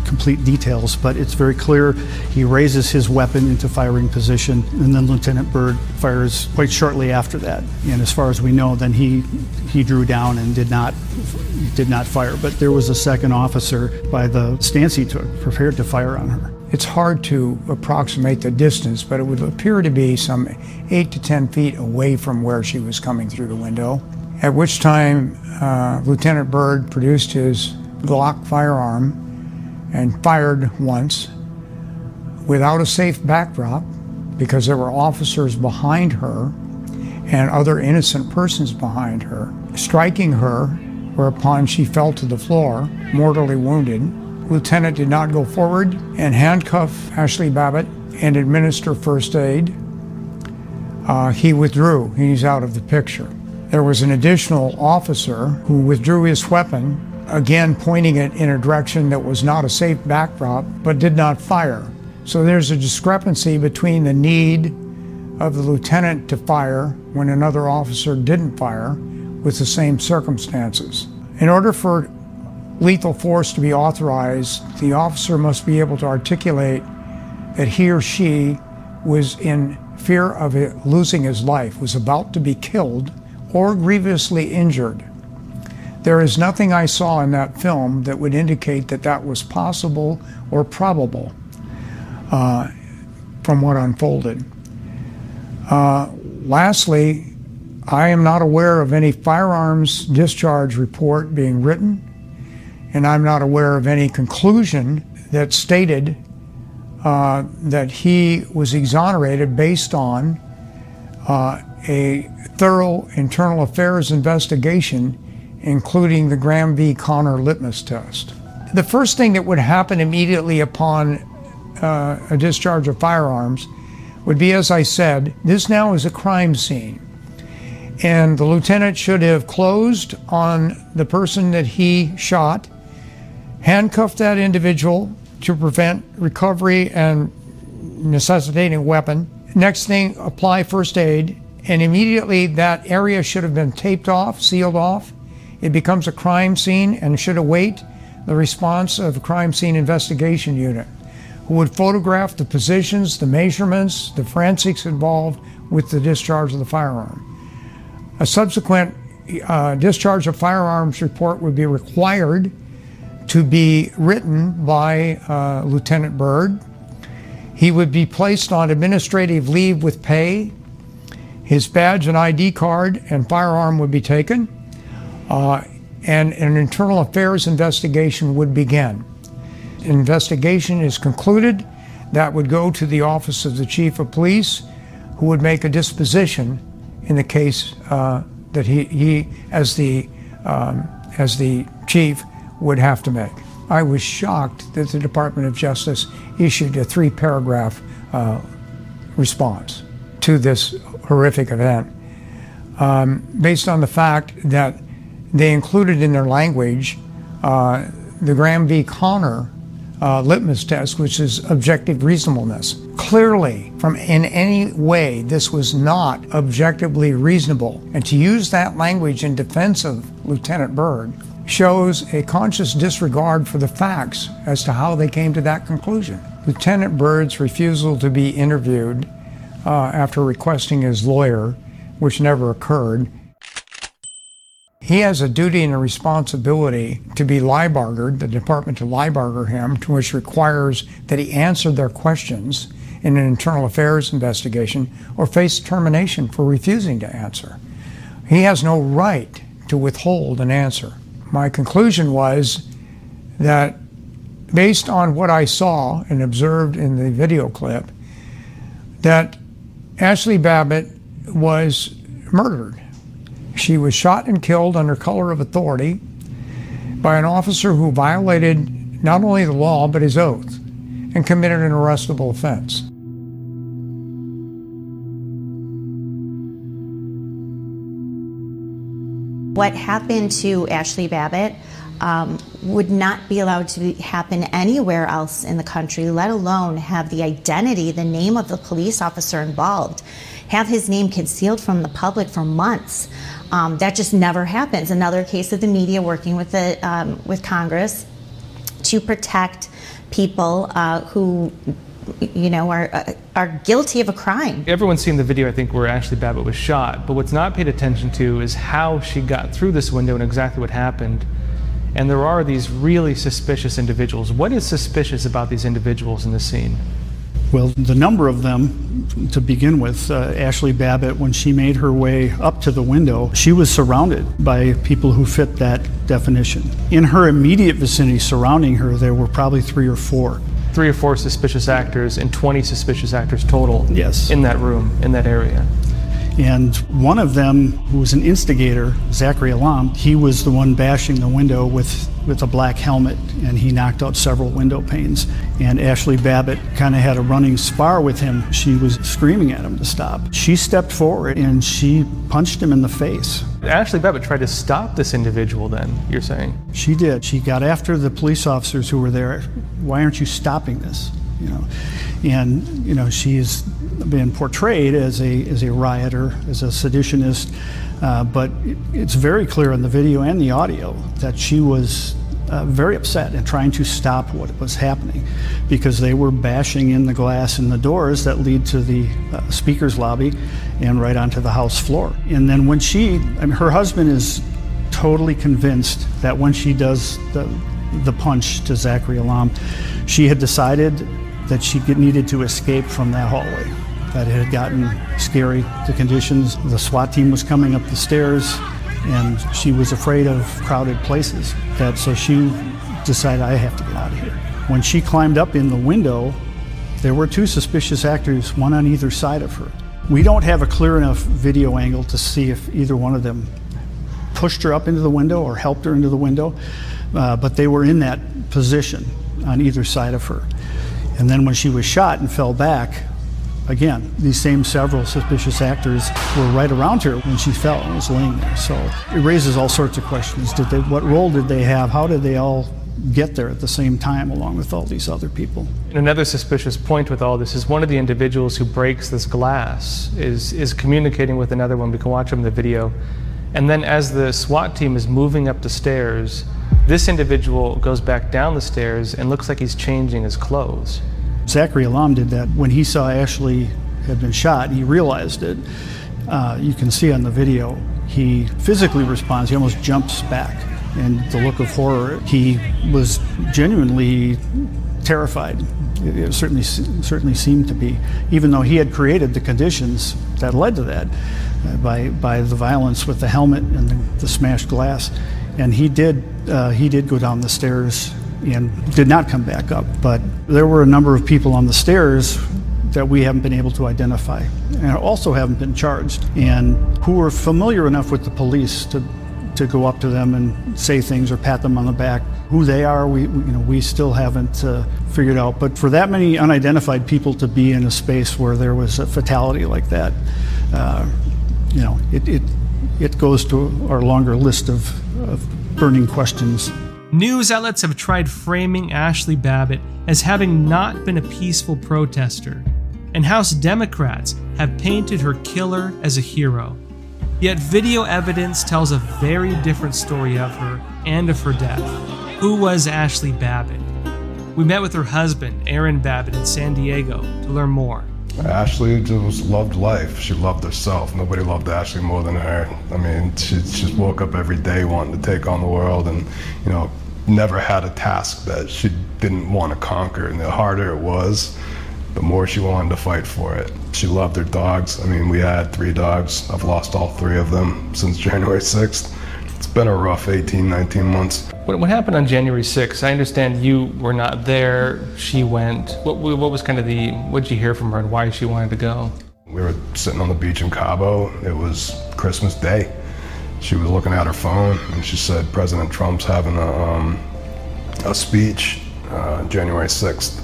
complete details, but it's very clear he raises his weapon into firing position, and then Lieutenant Byrd fires quite shortly after that. And as far as we know, then he he drew down and did not did not fire. But there was a second officer by the stance he took, prepared to fire on her. It's hard to approximate the distance, but it would appear to be some eight to ten feet away from where she was coming through the window. At which time, uh, Lieutenant Byrd produced his Glock firearm and fired once without a safe backdrop because there were officers behind her and other innocent persons behind her, striking her, whereupon she fell to the floor, mortally wounded. Lieutenant did not go forward and handcuff Ashli Babbitt and administer first aid. Uh, he withdrew. He's out of the picture. There was an additional officer who withdrew his weapon again pointing it in a direction that was not a safe backdrop, but did not fire. So there's a discrepancy between the need of the lieutenant to fire when another officer didn't fire, with the same circumstances. In order for lethal force to be authorized, the officer must be able to articulate that he or she was in fear of losing his life, was about to be killed or grievously injured. There is nothing I saw in that film that would indicate that that was possible or probable uh, from what unfolded. Uh, lastly, I am not aware of any firearms discharge report being written, and I'm not aware of any conclusion that stated uh, that he was exonerated based on uh, a thorough internal affairs investigation, including the Graham v. Connor litmus test. The first thing that would happen immediately upon uh, a discharge of firearms would be, as I said, this now is a crime scene. And the lieutenant should have closed on the person that he shot, handcuffed that individual to prevent recovery and necessitating weapon. Next thing, apply first aid, and immediately that area should have been taped off, sealed off. It becomes a crime scene and should await the response of a crime scene investigation unit who would photograph the positions, the measurements, the forensics involved with the discharge of the firearm. A subsequent uh, discharge of firearms report would be required to be written by uh, Lieutenant Byrd. He would be placed on administrative leave with pay. His badge and ID card and firearm would be taken, uh, and an internal affairs investigation would begin. An Investigation is concluded. That would go to the office of the chief of police, who would make a disposition in the case uh, that he, he as the um, as the chief would have to make. I was shocked that the Department of Justice issued a three paragraph uh, response to this horrific event um, based on the fact that they included in their language uh, the Graham v. Connor uh, litmus test, which is objective reasonableness. Clearly, from in any way, this was not objectively reasonable. And to use that language in defense of Lieutenant Byrd shows a conscious disregard for the facts as to how they came to that conclusion. Lieutenant Byrd's refusal to be interviewed uh, after requesting his lawyer, which never occurred, he has a duty and a responsibility to be Lybargered, the department to Lybarger him, to which requires that he answer their questions in an internal affairs investigation or face termination for refusing to answer. He has no right to withhold an answer. My conclusion was that based on what I saw and observed in the video clip, that Ashli Babbitt was murdered she was shot and killed under color of authority by an officer who violated not only the law but his oath and committed an arrestable offense. What happened to Ashli Babbitt um, would not be allowed to be, happen anywhere else in the country, let alone have the identity, the name of the police officer involved, have his name concealed from the public for months. Um, that just never happens. Another case of the media working with the um, with Congress to protect people uh, who you know are uh, are guilty of a crime. Everyone's seen the video, I think, where Ashli Babbitt was shot. But what's not paid attention to is how she got through this window and exactly what happened. And there are these really suspicious individuals. What is suspicious about these individuals in the scene? Well, the number of them to begin with, uh, Ashli Babbitt, when she made her way up to the window, she was surrounded by people who fit that definition. In her immediate vicinity surrounding her, there were probably three or four. Three or four suspicious actors and 20 suspicious actors total yes. in that room, in that area. And one of them, who was an instigator, Zachary Alam, he was the one bashing the window with, with a black helmet, and he knocked out several window panes. And Ashli Babbitt kind of had a running spar with him. She was screaming at him to stop. She stepped forward and she punched him in the face. Ashli Babbitt tried to stop this individual, then, you're saying? She did. She got after the police officers who were there. Why aren't you stopping this? You know, and, you know, she is been portrayed as a as a rioter, as a seditionist, uh, but it, it's very clear in the video and the audio that she was uh, very upset and trying to stop what was happening because they were bashing in the glass in the doors that lead to the uh, speaker's lobby and right onto the house floor. And then when she, I mean, her husband is totally convinced that when she does the the punch to Zachary Alam, she had decided that she needed to escape from that hallway. That it had gotten scary, the conditions. The SWAT team was coming up the stairs, and she was afraid of crowded places. That so she decided I have to get out of here. When she climbed up in the window, there were two suspicious actors, one on either side of her. We don't have a clear enough video angle to see if either one of them pushed her up into the window or helped her into the window, uh, but they were in that position on either side of her. And then when she was shot and fell back, again, these same several suspicious actors were right around her when she fell and was laying there. So it raises all sorts of questions. Did they, what role did they have? How did they all get there at the same time along with all these other people? And another suspicious point with all this is one of the individuals who breaks this glass is, is communicating with another one. We can watch him in the video. And then as the SWAT team is moving up the stairs, this individual goes back down the stairs and looks like he's changing his clothes. Zachary Alam did that when he saw Ashli had been shot. He realized it. Uh, you can see on the video, he physically responds. He almost jumps back, and the look of horror. He was genuinely terrified. It, certainly certainly seemed to be, even though he had created the conditions that led to that uh, by by the violence with the helmet and the, the smashed glass. And he did uh, he did go down the stairs and did not come back up. But there were a number of people on the stairs that we haven't been able to identify and also haven't been charged and who were familiar enough with the police to to go up to them and say things or pat them on the back. Who they are, we you know we still haven't uh, figured out. But for that many unidentified people to be in a space where there was a fatality like that, uh, you know, it, it it goes to our longer list of, of burning questions. News outlets have tried framing Ashli Babbitt as having not been a peaceful protester, and House Democrats have painted her killer as a hero. Yet video evidence tells a very different story of her and of her death. Who was Ashli Babbitt? We met with her husband, Aaron Babbitt, in San Diego to learn more. Ashli just loved life. She loved herself. Nobody loved Ashli more than her. I mean, she just woke up every day wanting to take on the world and, you know, never had a task that she didn't want to conquer. And the harder it was, the more she wanted to fight for it. She loved her dogs. I mean, we had three dogs. I've lost all three of them since January 6th. It's been a rough 18, 19 months. What, what happened on January 6th? I understand you were not there. She went. What, what was kind of the, what did you hear from her and why she wanted to go? We were sitting on the beach in Cabo. It was Christmas Day. She was looking at her phone and she said, President Trump's having a, um, a speech uh, January 6th.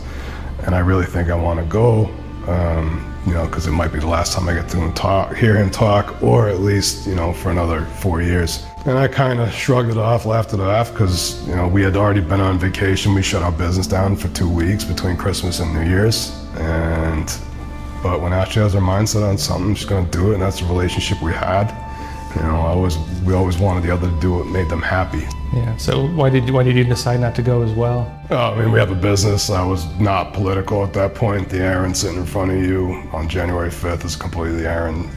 And I really think I want to go. Um, you know, because it might be the last time I get to talk, hear him talk, or at least, you know, for another four years. And I kind of shrugged it off, laughed it off, because, you know, we had already been on vacation. We shut our business down for two weeks between Christmas and New Year's. And, but when Ashli has her mindset on something, she's going to do it, and that's the relationship we had. You know, I always, we always wanted the other to do what made them happy. Yeah. So why did why did you decide not to go as well? Oh, I mean, we have a business. I was not political at that point. The Aaron sitting in front of you on January 5th is completely Aaron,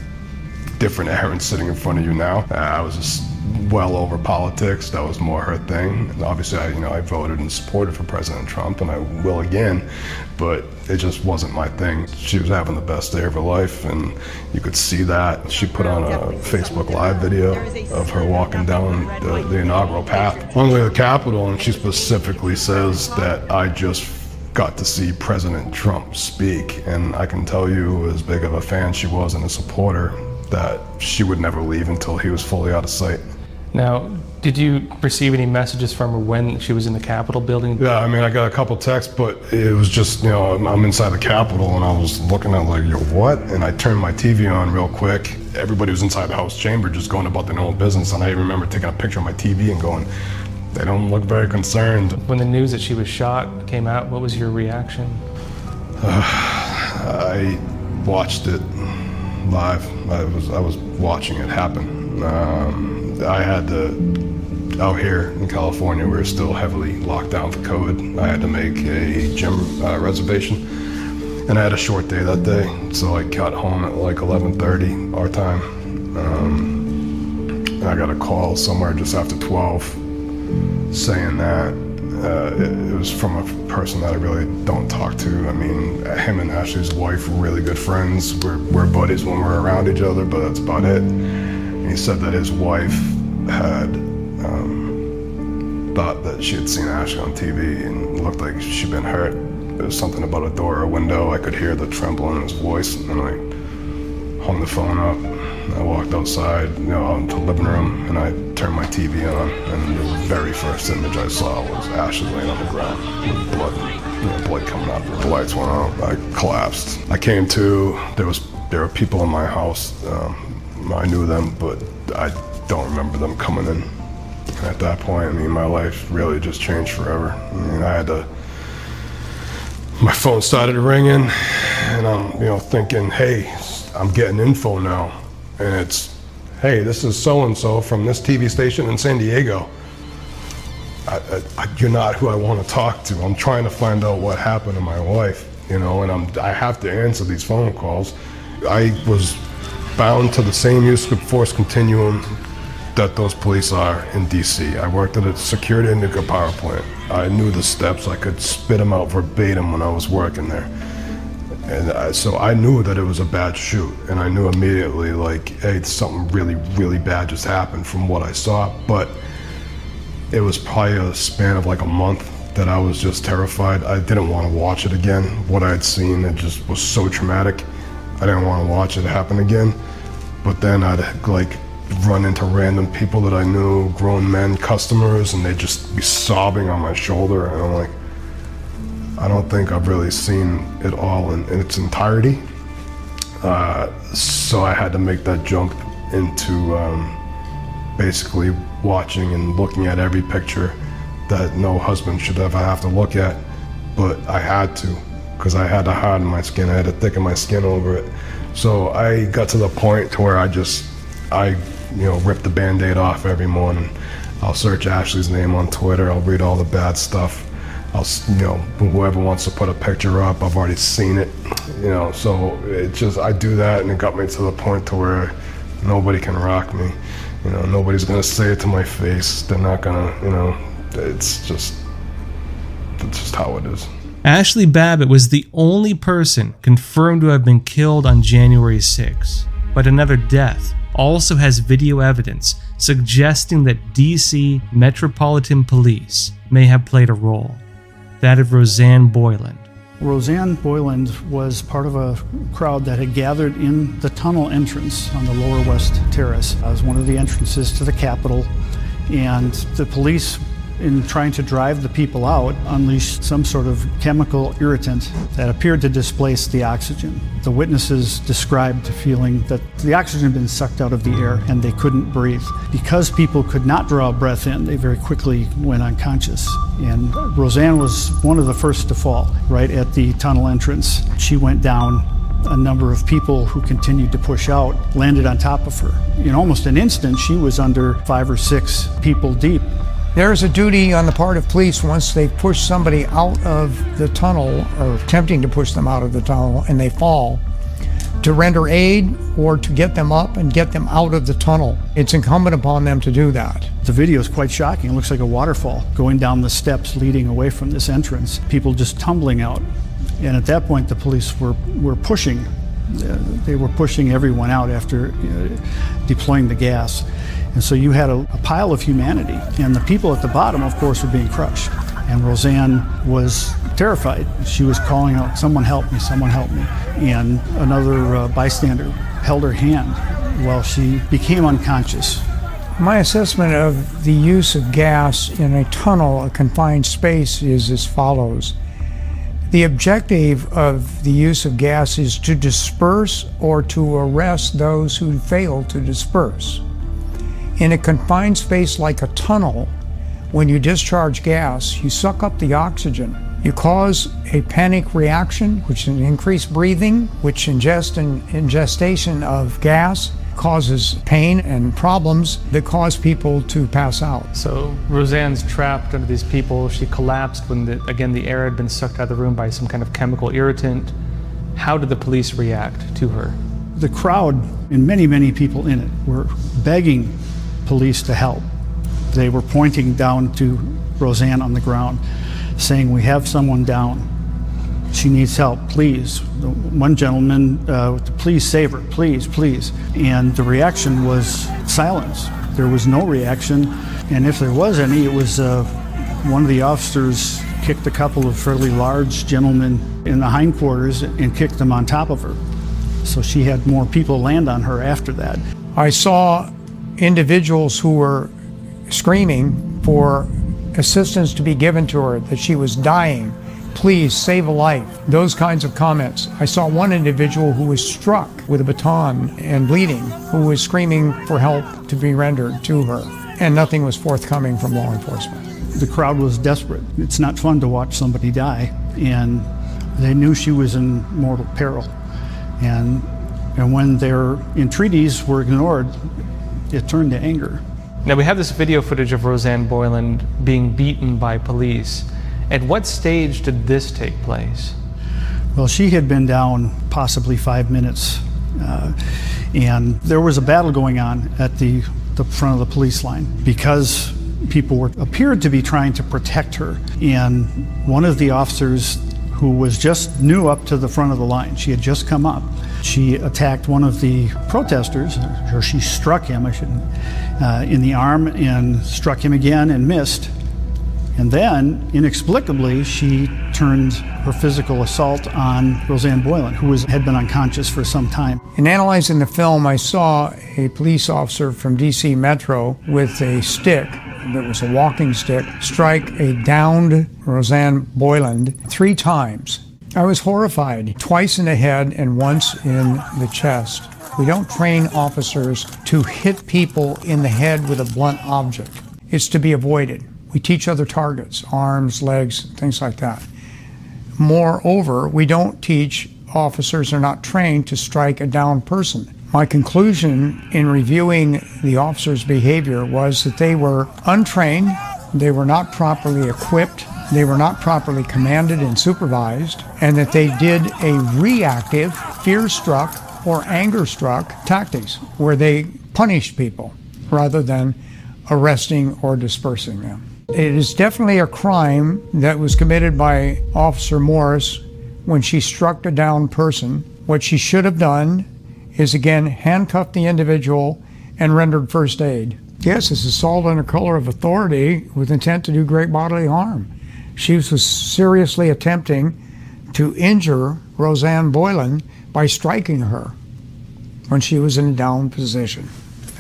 different Aaron sitting in front of you now. Uh, I was just well over politics. That was more her thing. And obviously, I, you know, I voted and supported for President Trump, and I will again. But it just wasn't my thing. She was having the best day of her life, and you could see that. She put on a Facebook Live video of her walking down the, the inaugural path on the way to the Capitol, and she specifically says that I just got to see President Trump speak. And I can tell you, as big of a fan she was and a supporter, that she would never leave until he was fully out of sight. Now, did you receive any messages from her when she was in the Capitol building? Yeah, I mean, I got a couple texts, but it was just, you know, I'm inside the Capitol and I was looking at like, yo, what? And I turned my TV on real quick. Everybody was inside the House chamber just going about their own business. And I remember taking a picture of my TV and going, they don't look very concerned. When the news that she was shot came out, what was your reaction? Uh, I watched it live. I was I was watching it happen. Um, I had to out here in California. We were still heavily locked down for COVID. I had to make a gym uh, reservation, and I had a short day that day, so I got home at like 11:30 our time. Um, I got a call somewhere just after 12 saying that uh, it, it, was from a person that I really don't talk to. I mean, him and Ashli's wife were really good friends. We're, we're buddies when we're around each other, but that's about it. And he said that his wife had um, thought that she had seen Ashli on TV and looked like she'd been hurt. There was something about a door or a window. I could hear the tremble in his voice, and then I hung the phone up. I walked outside, you know, out into the living room, and I turned my TV on, and the very first image I saw was Ashli laying on the ground with blood, you know, blood coming out. The lights went out. I collapsed. I came to. There was there were people in my house. Um, I knew them, but I don't remember them coming in. At that point, I mean, my life really just changed forever. I mean, I had to. My phone started ringing, and I'm, you know, thinking, hey, I'm getting info now and it's, hey, this is so and so from this TV station in San Diego. I, I, you're not who I want to talk to. I'm trying to find out what happened to my wife, you know, and I'm, I have to answer these phone calls. I was bound to the same use of force continuum that those police are in DC. I worked at a security nuclear power plant. I knew the steps. I could spit them out verbatim when I was working there. And I, so I knew that it was a bad shoot, and I knew immediately, like, hey, something really, really bad just happened from what I saw. But it was probably a span of like a month that I was just terrified. I didn't want to watch it again. What I had seen, it just was so traumatic. I didn't want to watch it happen again. But then I'd like run into random people that I knew, grown men, customers, and they'd just be sobbing on my shoulder, and I'm like I don't think I've really seen it all in, in its entirety. Uh, so I had to make that jump into um, basically watching and looking at every picture that no husband should ever have to look at. But I had to because I had to harden my skin. I had to thicken my skin over it. So I got to the point to where I just, I, you know, ripped the band-aid off every morning. I'll search Ashli's name on Twitter. I'll read all the bad stuff. I'll, you know, whoever wants to put a picture up, I've already seen it, you know. So it just, I do that, and it got me to the point to where nobody can rock me. You know, nobody's gonna say it to my face. They're not gonna, you know. It's just, it's just how it is. Ashli Babbitt was the only person confirmed to have been killed on January 6, but another death also has video evidence suggesting that DC Metropolitan Police may have played a role that of Rosanne Boyland. Rosanne Boyland was part of a crowd that had gathered in the tunnel entrance on the lower west terrace. It was one of the entrances to the Capitol, and the police in trying to drive the people out, unleashed some sort of chemical irritant that appeared to displace the oxygen. The witnesses described feeling that the oxygen had been sucked out of the air and they couldn't breathe. Because people could not draw breath in, they very quickly went unconscious. And Rosanne was one of the first to fall right at the tunnel entrance. She went down a number of people who continued to push out landed on top of her. In almost an instant, she was under five or six people deep. There is a duty on the part of police once they push somebody out of the tunnel or attempting to push them out of the tunnel and they fall to render aid or to get them up and get them out of the tunnel. It's incumbent upon them to do that. The video is quite shocking. It looks like a waterfall going down the steps leading away from this entrance. People just tumbling out. And at that point, the police were, were pushing. Uh, they were pushing everyone out after uh, deploying the gas. And so you had a, a pile of humanity. And the people at the bottom, of course, were being crushed. And Rosanne was terrified. She was calling out, Someone help me, someone help me. And another uh, bystander held her hand while she became unconscious. My assessment of the use of gas in a tunnel, a confined space, is as follows. The objective of the use of gas is to disperse or to arrest those who fail to disperse. In a confined space like a tunnel, when you discharge gas, you suck up the oxygen You cause a panic reaction, which is increased breathing, which ingest and ingestation of gas causes pain and problems that cause people to pass out. So Rosanne's trapped under these people. She collapsed when, the, again, the air had been sucked out of the room by some kind of chemical irritant. How did the police react to her? The crowd and many, many people in it were begging police to help. They were pointing down to Rosanne on the ground, saying, We have someone down. She needs help, please. One gentleman, uh, please save her, please, please. And the reaction was silence. There was no reaction. And if there was any, it was uh, one of the officers kicked a couple of fairly large gentlemen in the hindquarters and kicked them on top of her. So she had more people land on her after that. I saw individuals who were screaming for assistance to be given to her, that she was dying. Please save a life. Those kinds of comments. I saw one individual who was struck with a baton and bleeding, who was screaming for help to be rendered to her, and nothing was forthcoming from law enforcement. The crowd was desperate. It's not fun to watch somebody die, and they knew she was in mortal peril. And, and when their entreaties were ignored, it turned to anger. Now, we have this video footage of Rosanne Boyland being beaten by police. At what stage did this take place? Well, she had been down possibly five minutes, uh, and there was a battle going on at the, the front of the police line because people were appeared to be trying to protect her. And one of the officers who was just new up to the front of the line, she had just come up. She attacked one of the protesters, or she struck him, I shouldn't, uh, in the arm and struck him again and missed. And then, inexplicably, she turned her physical assault on Rosanne Boylan, who was, had been unconscious for some time. In analyzing the film, I saw a police officer from DC Metro with a stick that was a walking stick strike a downed Rosanne Boyland three times. I was horrified, twice in the head and once in the chest. We don't train officers to hit people in the head with a blunt object. It's to be avoided. We teach other targets, arms, legs, things like that. Moreover, we don't teach officers are not trained to strike a down person. My conclusion in reviewing the officers' behavior was that they were untrained, they were not properly equipped, they were not properly commanded and supervised, and that they did a reactive, fear struck, or anger struck tactics where they punished people rather than arresting or dispersing them. It is definitely a crime that was committed by Officer Morris when she struck a down person. What she should have done is again handcuffed the individual and rendered first aid. Yes, it's assault under color of authority with intent to do great bodily harm. She was seriously attempting to injure Rosanne Boylan by striking her when she was in a down position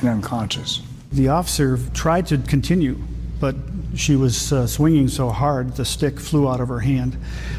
and unconscious. The officer tried to continue, but she was uh, swinging so hard the stick flew out of her hand,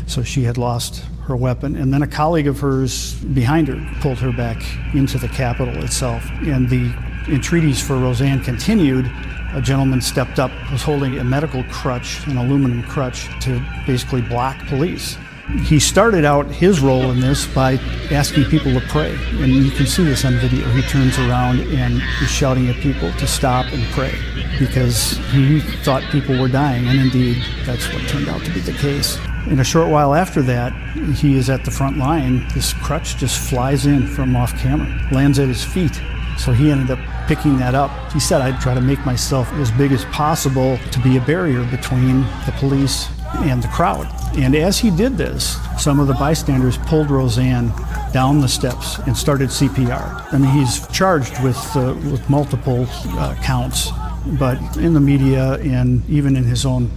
so she had lost her weapon. And then a colleague of hers behind her pulled her back into the Capitol itself. And the entreaties for Rosanne continued. A gentleman stepped up, was holding a medical crutch, an aluminum crutch, to basically block police. He started out his role in this by asking people to pray. And you can see this on video. He turns around and is shouting at people to stop and pray because he thought people were dying. And indeed, that's what turned out to be the case. In a short while after that, he is at the front line. This crutch just flies in from off camera, lands at his feet. So he ended up picking that up. He said, I'd try to make myself as big as possible to be a barrier between the police and the crowd. And as he did this, some of the bystanders pulled Rosanne down the steps and started CPR. I mean, he's charged with, uh, with multiple uh, counts, but in the media and even in his own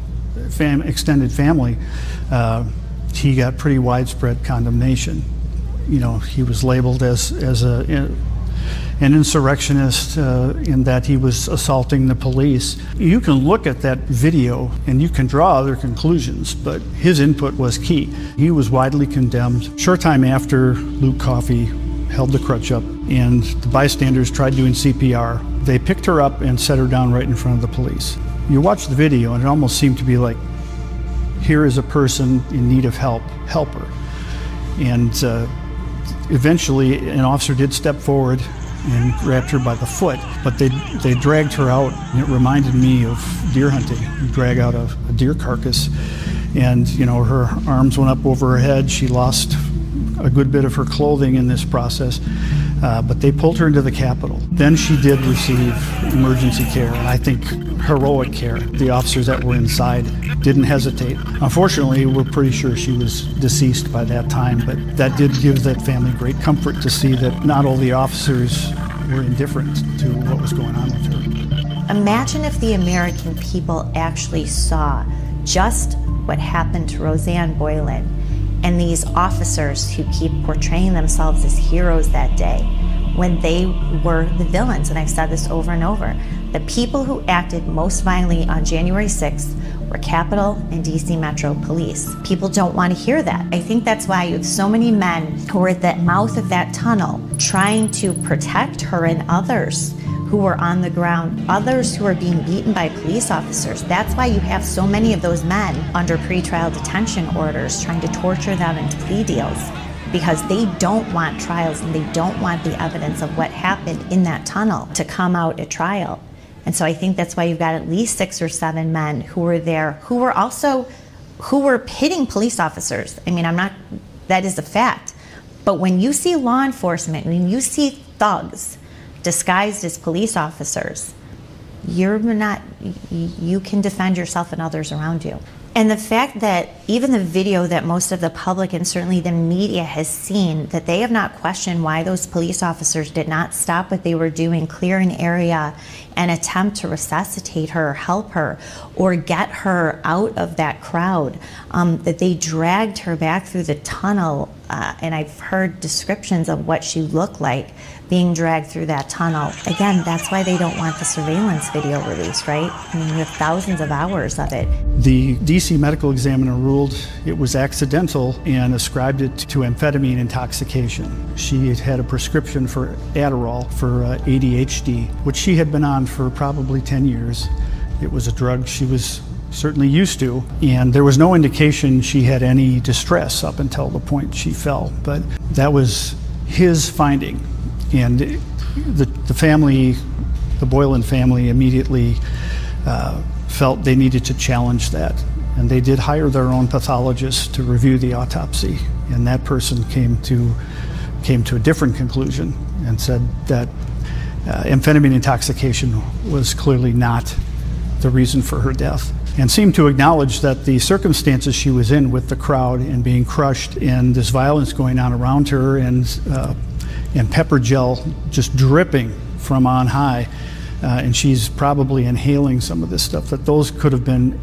fam- extended family, uh, he got pretty widespread condemnation. You know, he was labeled as, as a, an insurrectionist uh, in that he was assaulting the police. You can look at that video and you can draw other conclusions, but his input was key. He was widely condemned. Short time after Luke Coffey held the crutch up and the bystanders tried doing CPR, they picked her up and set her down right in front of the police. You watch the video and it almost seemed to be like here is a person in need of help, help her. And uh, eventually, an officer did step forward and grabbed her by the foot, but they, they dragged her out, and it reminded me of deer hunting. You drag out a, a deer carcass, and you know her arms went up over her head. She lost a good bit of her clothing in this process, uh, but they pulled her into the Capitol. Then she did receive emergency care, and I think heroic care. The officers that were inside didn't hesitate. Unfortunately, we're pretty sure she was deceased by that time, but that did give that family great comfort to see that not all the officers were indifferent to what was going on with her. Imagine if the American people actually saw just what happened to Rosanne Boyland and these officers who keep portraying themselves as heroes that day when they were the villains. And I've said this over and over. The people who acted most violently on January 6th were Capitol and DC Metro Police. People don't want to hear that. I think that's why you have so many men who are at the mouth of that tunnel trying to protect her and others who were on the ground, others who are being beaten by police officers. That's why you have so many of those men under pretrial detention orders trying to torture them into plea deals because they don't want trials and they don't want the evidence of what happened in that tunnel to come out at trial. And so I think that's why you've got at least six or seven men who were there who were also who were hitting police officers. I mean, I'm not that is a fact. But when you see law enforcement, when you see thugs disguised as police officers, you're not, you can defend yourself and others around you. And the fact that even the video that most of the public and certainly the media has seen, that they have not questioned why those police officers did not stop what they were doing, clear an area, and attempt to resuscitate her, help her, or get her out of that crowd, um, that they dragged her back through the tunnel. Uh, and I've heard descriptions of what she looked like being dragged through that tunnel. Again, that's why they don't want the surveillance video released, right? I mean, you have thousands of hours of it. The DC medical examiner ruled it was accidental and ascribed it to amphetamine intoxication. She had had a prescription for Adderall for uh, ADHD, which she had been on for probably 10 years. It was a drug she was certainly used to, and there was no indication she had any distress up until the point she fell. But that was his finding. And the, the family, the Boyland family, immediately uh, felt they needed to challenge that. And they did hire their own pathologist to review the autopsy. And that person came to, came to a different conclusion and said that uh, amphetamine intoxication was clearly not the reason for her death and seemed to acknowledge that the circumstances she was in with the crowd and being crushed and this violence going on around her and uh, and pepper gel just dripping from on high, uh, and she's probably inhaling some of this stuff, that those could have been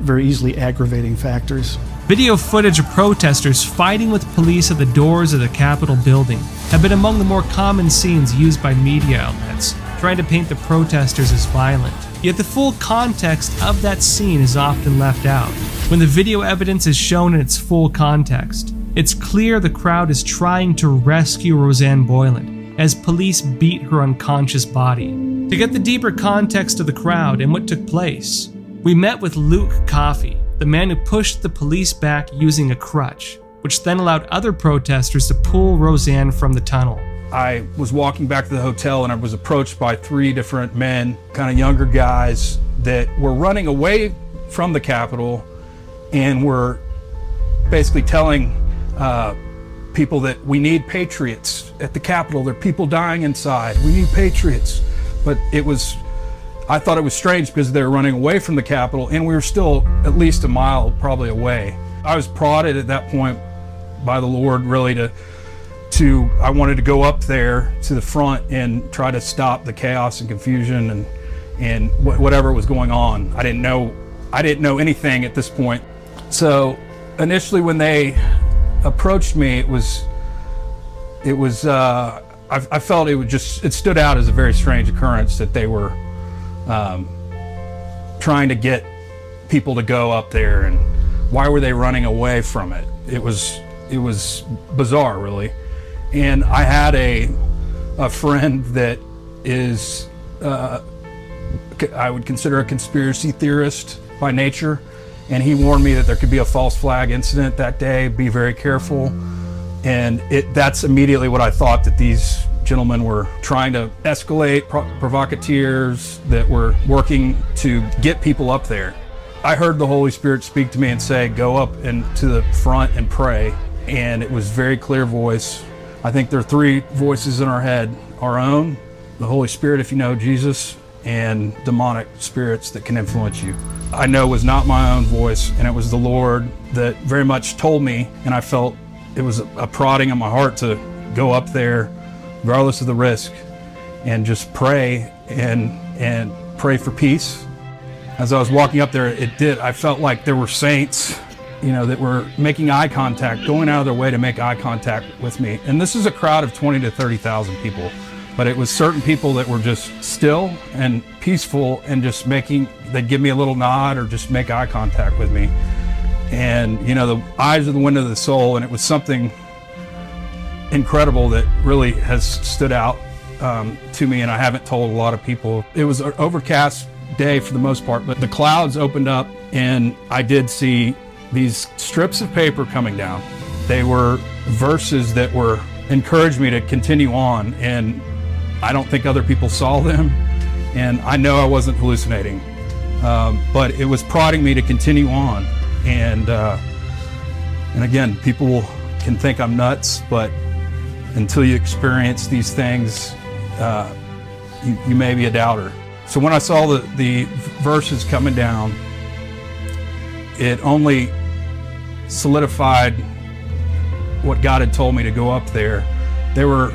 very easily aggravating factors. Video footage of protesters fighting with police at the doors of the Capitol building have been among the more common scenes used by media outlets, trying to paint the protesters as violent. Yet the full context of that scene is often left out. When the video evidence is shown in its full context, it's clear the crowd is trying to rescue Rosanne Boyland as police beat her unconscious body. To get the deeper context of the crowd and what took place, we met with Luke Coffey, the man who pushed the police back using a crutch, which then allowed other protesters to pull Roseanne from the tunnel. I was walking back to the hotel and I was approached by three different men, kind of younger guys, that were running away from the Capitol and were basically telling uh, people that we need patriots at the Capitol. There are people dying inside. We need patriots. But it was, I thought it was strange because they were running away from the Capitol and we were still at least a mile probably away. I was prodded at that point by the Lord really to, to, I wanted to go up there to the front and try to stop the chaos and confusion and, and wh whatever was going on. I didn't know, I didn't know anything at this point. So initially when they approached me, it was, it was, uh, I, I, felt it would just, it stood out as a very strange occurrence that they were um, trying to get people to go up there and why were they running away from it? It was, it was bizarre, really. And I had a, a friend that is, uh, I would consider a conspiracy theorist by nature and he warned me that there could be a false flag incident that day. Be very careful. And it, that's immediately what I thought that these gentlemen were trying to escalate, pro- provocateurs that were working to get people up there. I heard the Holy Spirit speak to me and say, Go up and to the front and pray. And it was very clear voice. I think there are three voices in our head our own, the Holy Spirit, if you know Jesus, and demonic spirits that can influence you. I know it was not my own voice, and it was the Lord that very much told me, and I felt it was a prodding in my heart to go up there, regardless of the risk, and just pray and and pray for peace. As I was walking up there, it did. I felt like there were saints, you know, that were making eye contact, going out of their way to make eye contact with me. And this is a crowd of 20 to 30,000 people but it was certain people that were just still and peaceful and just making they'd give me a little nod or just make eye contact with me and you know the eyes are the window of the soul and it was something incredible that really has stood out um, to me and i haven't told a lot of people it was an overcast day for the most part but the clouds opened up and i did see these strips of paper coming down they were verses that were encouraged me to continue on and I don't think other people saw them, and I know I wasn't hallucinating. Um, but it was prodding me to continue on. And uh, and again, people can think I'm nuts, but until you experience these things, uh, you, you may be a doubter. So when I saw the, the verses coming down, it only solidified what God had told me to go up there. There were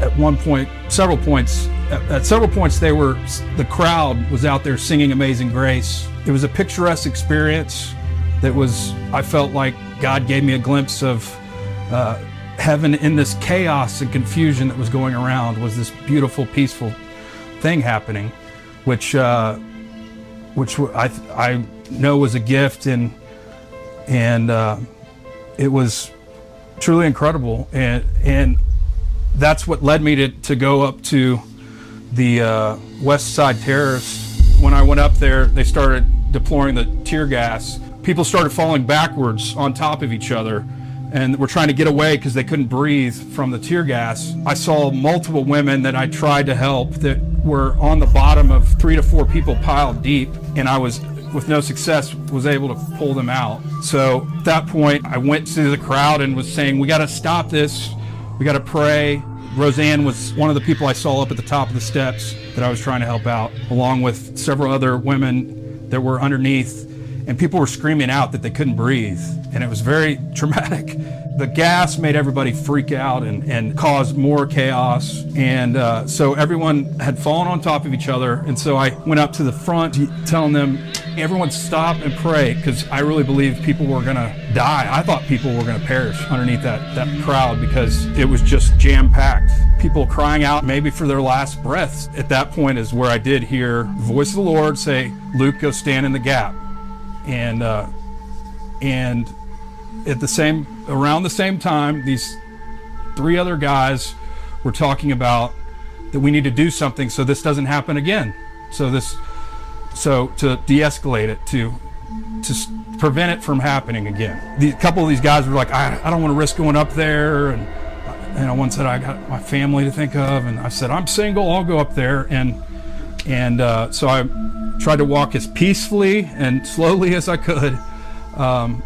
at one point, several points, at, at, several points, they were the crowd was out there singing "Amazing Grace." It was a picturesque experience that was. I felt like God gave me a glimpse of uh, heaven in this chaos and confusion that was going around. Was this beautiful, peaceful thing happening, which uh, which I I know was a gift and and uh, it was truly incredible and and that's what led me to, to go up to the uh, West Side Terrace. When I went up there, they started deploying the tear gas. People started falling backwards on top of each other and were trying to get away because they couldn't breathe from the tear gas. I saw multiple women that I tried to help that were on the bottom of three to four people piled deep, and I was with no success was able to pull them out. So at that point, I went to the crowd and was saying, "We got to stop this. We got to pray. Rosanne was one of the people I saw up at the top of the steps that I was trying to help out, along with several other women that were underneath. And people were screaming out that they couldn't breathe. And it was very traumatic. The gas made everybody freak out and, and cause more chaos. And uh, so everyone had fallen on top of each other. And so I went up to the front telling them, everyone stop and pray because I really believe people were going to die. I thought people were going to perish underneath that, that crowd because it was just jam packed. People crying out maybe for their last breaths. At that point is where I did hear voice of the Lord say, Luke, go stand in the gap. And, uh, and at the same, around the same time, these three other guys were talking about that we need to do something so this doesn't happen again. So this so to de-escalate it, to to prevent it from happening again. The, a couple of these guys were like, I, I don't want to risk going up there, and know, one said I got my family to think of, and I said I'm single, I'll go up there, and and uh, so I tried to walk as peacefully and slowly as I could, um,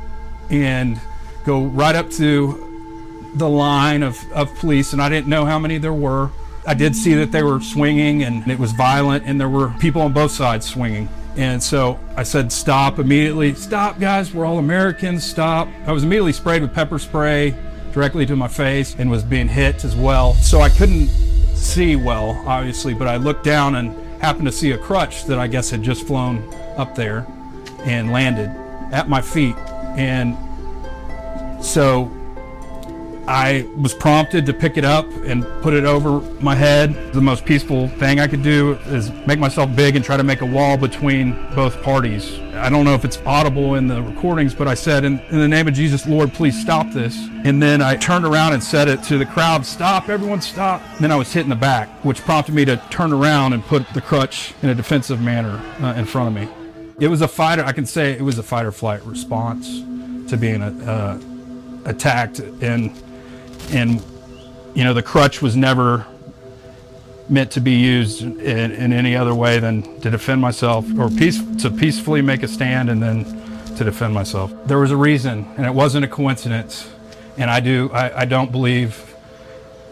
and go right up to the line of, of police, and I didn't know how many there were. I did see that they were swinging and it was violent, and there were people on both sides swinging. And so I said, Stop immediately. Stop, guys. We're all Americans. Stop. I was immediately sprayed with pepper spray directly to my face and was being hit as well. So I couldn't see well, obviously, but I looked down and happened to see a crutch that I guess had just flown up there and landed at my feet. And so I was prompted to pick it up and put it over my head. The most peaceful thing I could do is make myself big and try to make a wall between both parties. I don't know if it's audible in the recordings, but I said, in, in the name of Jesus, Lord, please stop this. And then I turned around and said it to the crowd, stop, everyone stop. And then I was hit in the back, which prompted me to turn around and put the crutch in a defensive manner uh, in front of me. It was a fighter. I can say it was a fight or flight response to being uh, attacked, and and you know the crutch was never meant to be used in, in any other way than to defend myself or peace, to peacefully make a stand and then to defend myself. There was a reason, and it wasn't a coincidence. And I do, I, I don't believe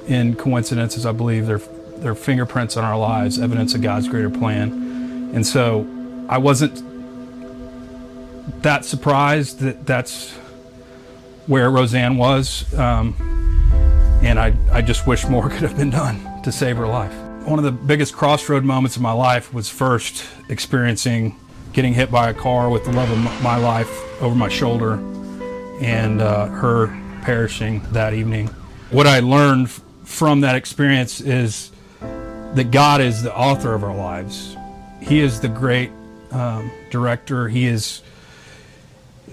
in coincidences. I believe they're, they're fingerprints on our lives, evidence of God's greater plan. And so I wasn't that surprised that that's where Rosanne was. Um, and I, I just wish more could have been done to save her life. One of the biggest crossroad moments of my life was first experiencing getting hit by a car with the love of my life over my shoulder and uh, her perishing that evening. What I learned from that experience is that God is the author of our lives. He is the great um, director. He is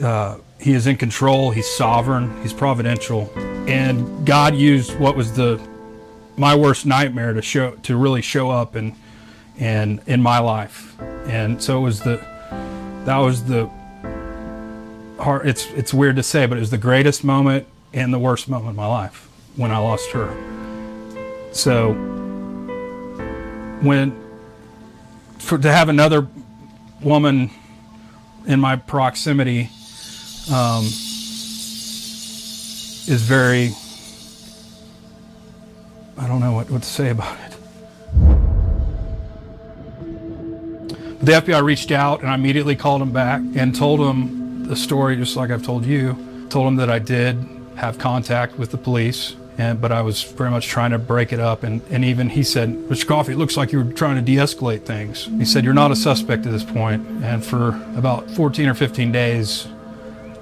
uh, he is in control. He's sovereign. He's providential. And God used what was the my worst nightmare to show to really show up and and in my life. And so it was the that was the hard it's it's weird to say, but it was the greatest moment and the worst moment of my life when I lost her. So when for to have another woman in my proximity um, is very I don't know what, what to say about it. But the FBI reached out and I immediately called him back and told him the story just like I've told you. Told him that I did have contact with the police and but I was very much trying to break it up and, and even he said, Mr. Coffey, it looks like you were trying to de-escalate things. He said, You're not a suspect at this point and for about 14 or 15 days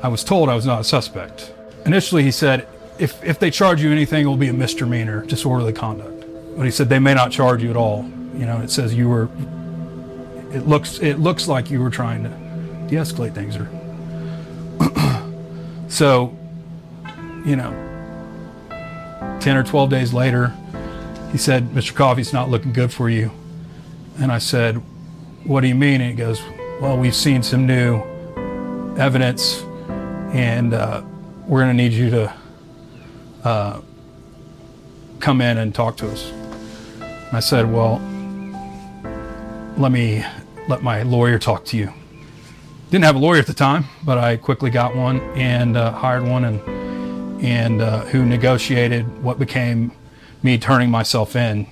I was told I was not a suspect. Initially he said, if, if they charge you anything, it will be a misdemeanor, disorderly conduct. But he said they may not charge you at all. You know, it says you were. It looks it looks like you were trying to de-escalate things, or so. You know, ten or twelve days later, he said, "Mr. Coffey's not looking good for you," and I said, "What do you mean?" And he goes, "Well, we've seen some new evidence, and uh, we're going to need you to." uh, come in and talk to us. I said, well, let me let my lawyer talk to you. Didn't have a lawyer at the time, but I quickly got one and uh, hired one and and uh, who negotiated what became me turning myself in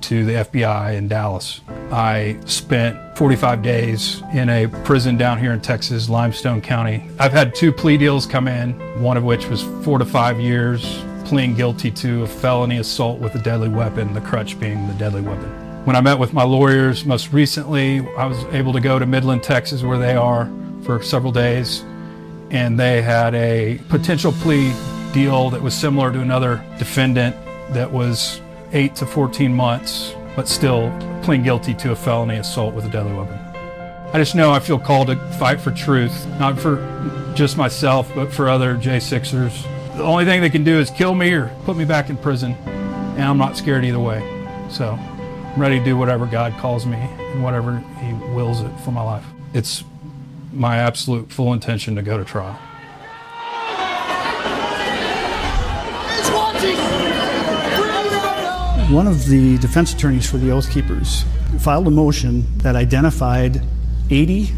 to the FBI in Dallas. I spent 45 days in a prison down here in Texas, Limestone County. I've had two plea deals come in, one of which was four to five years, pleading guilty to a felony assault with a deadly weapon, the crutch being the deadly weapon. When I met with my lawyers most recently, I was able to go to Midland, Texas, where they are for several days, and they had a potential plea deal that was similar to another defendant that was 8 to 14 months, but still pleading guilty to a felony assault with a deadly weapon. I just know I feel called to fight for truth, not for just myself, but for other J6ers. The only thing they can do is kill me or put me back in prison, and I'm not scared either way. So I'm ready to do whatever God calls me and whatever He wills it for my life. It's my absolute full intention to go to trial. One of the defense attorneys for the Oath Keepers filed a motion that identified 80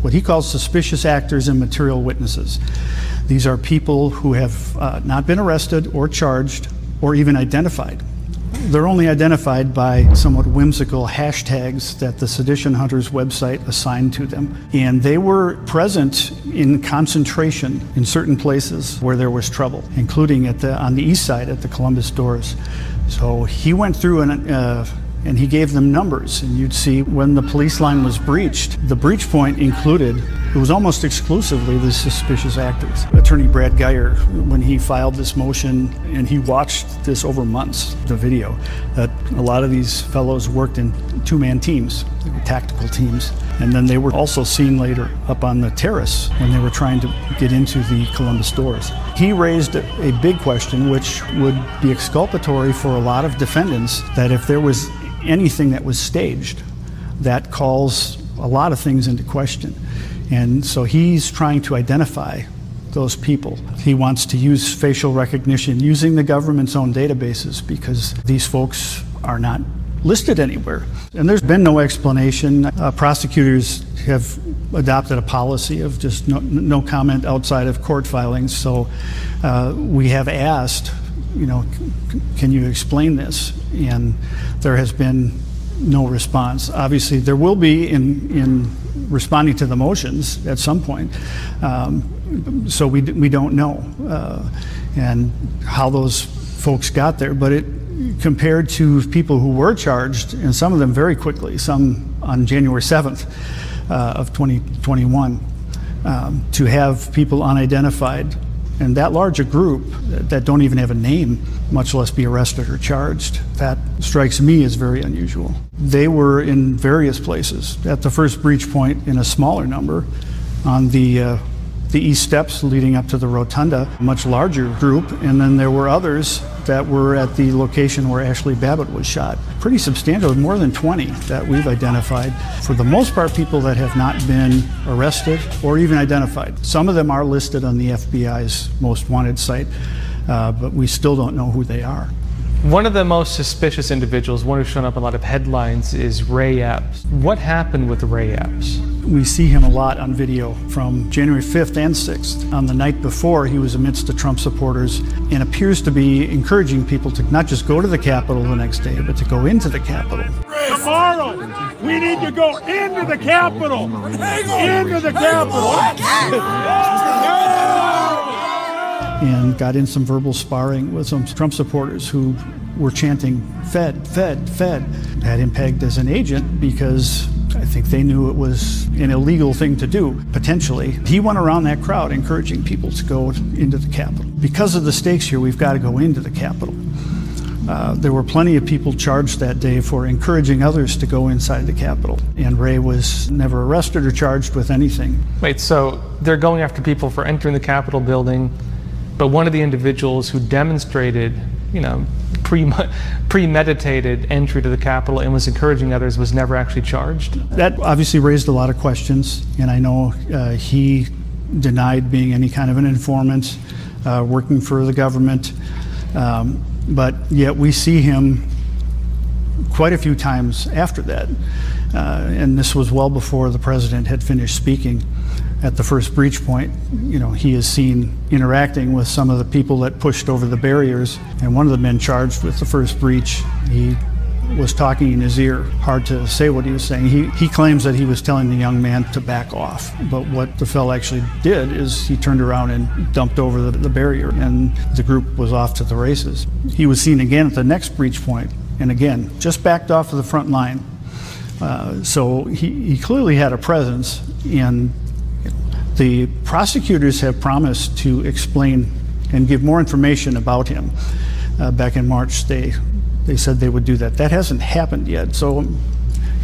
what he calls suspicious actors and material witnesses. These are people who have uh, not been arrested or charged or even identified. They're only identified by somewhat whimsical hashtags that the Sedition Hunters website assigned to them. And they were present in concentration in certain places where there was trouble, including at the, on the east side at the Columbus doors. So he went through and, uh, and he gave them numbers, and you'd see when the police line was breached, the breach point included, it was almost exclusively the suspicious actors. Attorney Brad Geyer, when he filed this motion, and he watched this over months, the video, that a lot of these fellows worked in two man teams, tactical teams. And then they were also seen later up on the terrace when they were trying to get into the Columbus doors. He raised a big question, which would be exculpatory for a lot of defendants, that if there was anything that was staged that calls a lot of things into question. And so he's trying to identify those people. He wants to use facial recognition using the government's own databases because these folks are not listed anywhere. And there's been no explanation. Uh, prosecutors have adopted a policy of just no, no comment outside of court filings. So uh, we have asked, you know, can you explain this? And there has been no response. Obviously, there will be in, in responding to the motions at some point. Um, so we, we don't know uh, and how those folks got there. But it, compared to people who were charged, and some of them very quickly, some on January 7th uh, of 2021, um, to have people unidentified and that large a group that don't even have a name, much less be arrested or charged, that strikes me as very unusual. They were in various places. At the first breach point, in a smaller number, on the uh, the east steps leading up to the rotunda, a much larger group, and then there were others that were at the location where Ashli Babbitt was shot. Pretty substantial, more than 20 that we've identified. For the most part, people that have not been arrested or even identified. Some of them are listed on the FBI's most wanted site, uh, but we still don't know who they are. One of the most suspicious individuals, one who's shown up in a lot of headlines, is Ray Epps. What happened with Ray Epps? We see him a lot on video from January 5th and 6th. On the night before, he was amidst the Trump supporters and appears to be encouraging people to not just go to the Capitol the next day, but to go into the Capitol. Tomorrow, we need to go into the Capitol. Into the Capitol. And got in some verbal sparring with some Trump supporters who were chanting, Fed, Fed, Fed. Had him pegged as an agent because I think they knew it was an illegal thing to do, potentially. He went around that crowd encouraging people to go into the Capitol. Because of the stakes here, we've got to go into the Capitol. Uh, there were plenty of people charged that day for encouraging others to go inside the Capitol, and Ray was never arrested or charged with anything. Wait, so they're going after people for entering the Capitol building, but one of the individuals who demonstrated, you know, pre- premeditated entry to the Capitol and was encouraging others was never actually charged? That obviously raised a lot of questions, and I know uh, he denied being any kind of an informant, uh, working for the government. Um, but yet we see him quite a few times after that. Uh, and this was well before the president had finished speaking at the first breach point. You know, he is seen interacting with some of the people that pushed over the barriers. And one of the men charged with the first breach, he was talking in his ear. Hard to say what he was saying. He, he claims that he was telling the young man to back off. But what the fellow actually did is he turned around and dumped over the, the barrier, and the group was off to the races. He was seen again at the next breach point, and again, just backed off of the front line. Uh, so he, he clearly had a presence, and the prosecutors have promised to explain and give more information about him. Uh, back in March, they they said they would do that. That hasn't happened yet. So,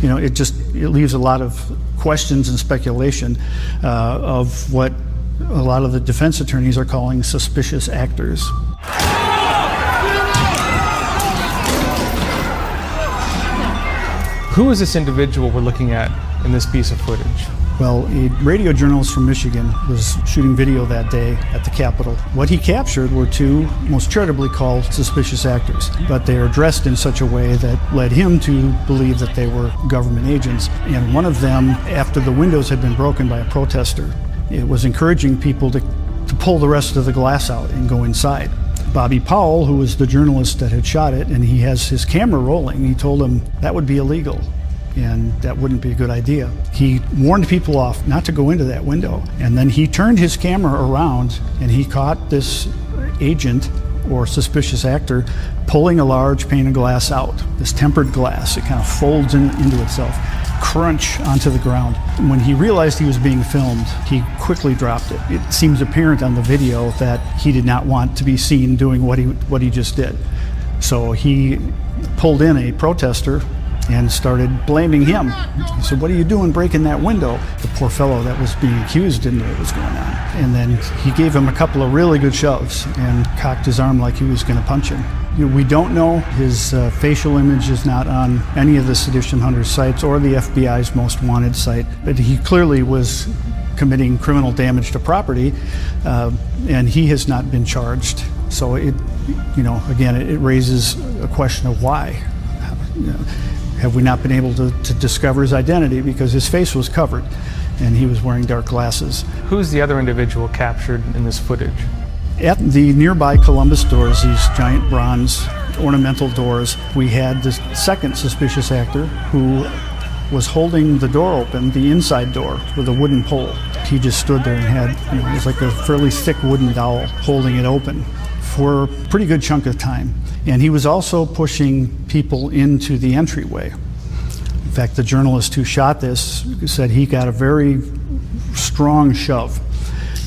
you know, it just it leaves a lot of questions and speculation uh, of what a lot of the defense attorneys are calling suspicious actors. Who is this individual we're looking at in this piece of footage? Well, a radio journalist from Michigan was shooting video that day at the Capitol. What he captured were two, most charitably called suspicious actors, but they are dressed in such a way that led him to believe that they were government agents. And one of them, after the windows had been broken by a protester, it was encouraging people to, to pull the rest of the glass out and go inside. Bobby Powell, who was the journalist that had shot it, and he has his camera rolling, he told him that would be illegal and that wouldn't be a good idea. He warned people off not to go into that window. And then he turned his camera around and he caught this agent or suspicious actor pulling a large pane of glass out, this tempered glass. It kind of folds in, into itself, crunch onto the ground. When he realized he was being filmed, he quickly dropped it. It seems apparent on the video that he did not want to be seen doing what he, what he just did. So he pulled in a protester and started blaming him. He said, What are you doing breaking that window? The poor fellow that was being accused didn't know what was going on. And then he gave him a couple of really good shoves and cocked his arm like he was going to punch him. You know, we don't know. His uh, facial image is not on any of the Sedition Hunters sites or the FBI's most wanted site, but he clearly was committing criminal damage to property, uh, and he has not been charged. So it, you know, again, it, it raises a question of why. You know, have we not been able to, to discover his identity because his face was covered and he was wearing dark glasses? Who's the other individual captured in this footage? At the nearby Columbus doors, these giant bronze ornamental doors, we had the second suspicious actor who was holding the door open, the inside door, with a wooden pole. He just stood there and had, you know, it was like a fairly thick wooden dowel holding it open for a pretty good chunk of time. And he was also pushing people into the entryway. In fact, the journalist who shot this said he got a very strong shove.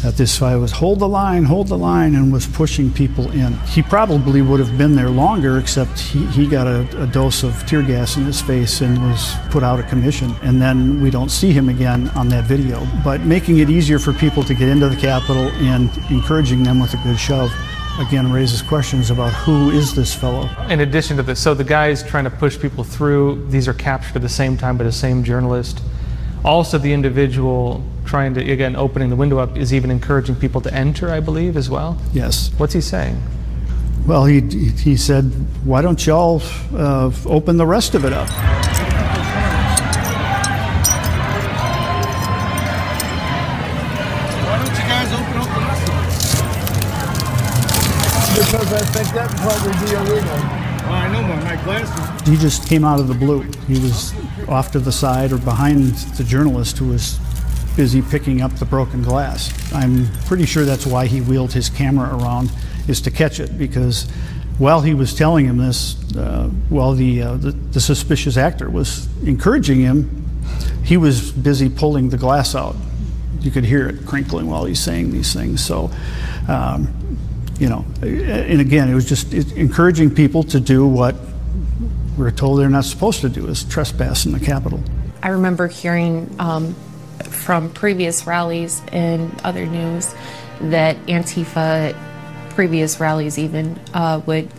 That this guy was hold the line, hold the line, and was pushing people in. He probably would have been there longer, except he, he got a, a dose of tear gas in his face and was put out of commission. And then we don't see him again on that video. But making it easier for people to get into the Capitol and encouraging them with a good shove again raises questions about who is this fellow. In addition to this, so the guys trying to push people through, these are captured at the same time by the same journalist. Also, the individual trying to, again, opening the window up is even encouraging people to enter, I believe, as well. Yes. What's he saying? Well, he, he said, why don't y'all uh, open the rest of it up? Oh, I know, my glasses. He just came out of the blue. He was off to the side or behind the journalist who was busy picking up the broken glass. I'm pretty sure that's why he wheeled his camera around, is to catch it, because while he was telling him this, uh, while the, uh, the, the suspicious actor was encouraging him, he was busy pulling the glass out. You could hear it crinkling while he's saying these things. So, um, you know, and again, it was just encouraging people to do what we're told they're not supposed to do, is trespass in the Capitol. I remember hearing um, from previous rallies and other news that Antifa, previous rallies even, uh, would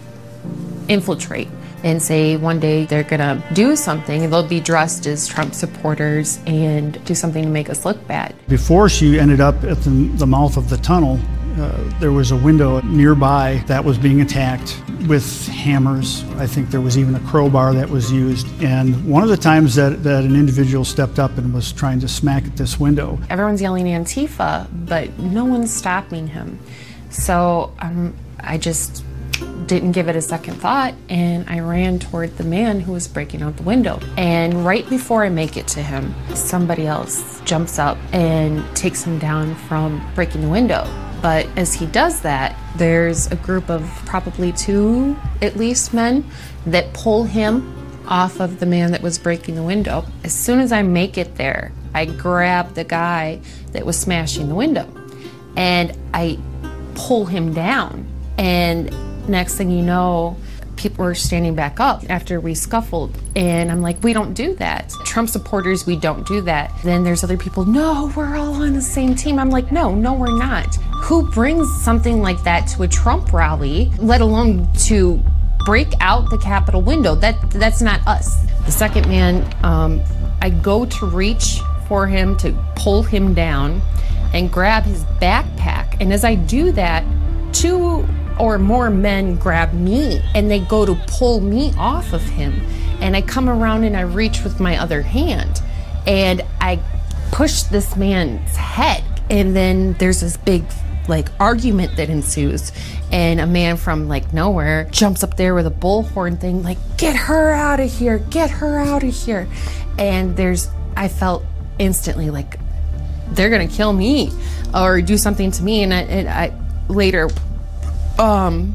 infiltrate and say one day they're gonna do something and they'll be dressed as Trump supporters and do something to make us look bad. Before she ended up at the, the mouth of the tunnel, uh, there was a window nearby that was being attacked with hammers. I think there was even a crowbar that was used. And one of the times that, that an individual stepped up and was trying to smack at this window, Everyone's yelling Antifa, but no one's stopping him. So um, I just didn't give it a second thought and I ran toward the man who was breaking out the window. And right before I make it to him, somebody else jumps up and takes him down from breaking the window. But as he does that, there's a group of probably two, at least, men that pull him off of the man that was breaking the window. As soon as I make it there, I grab the guy that was smashing the window and I pull him down. And next thing you know, people were standing back up after we scuffled. And I'm like, we don't do that. Trump supporters, we don't do that. Then there's other people, no, we're all on the same team. I'm like, no, no, we're not. Who brings something like that to a Trump rally, let alone to break out the Capitol window? That That's not us. The second man, um, I go to reach for him to pull him down and grab his backpack. And as I do that, two or more men grab me and they go to pull me off of him. And I come around and I reach with my other hand and I push this man's head. And then there's this big like argument that ensues and a man from like nowhere jumps up there with a bullhorn thing like get her out of here get her out of here and there's i felt instantly like they're gonna kill me or do something to me and I, and I later um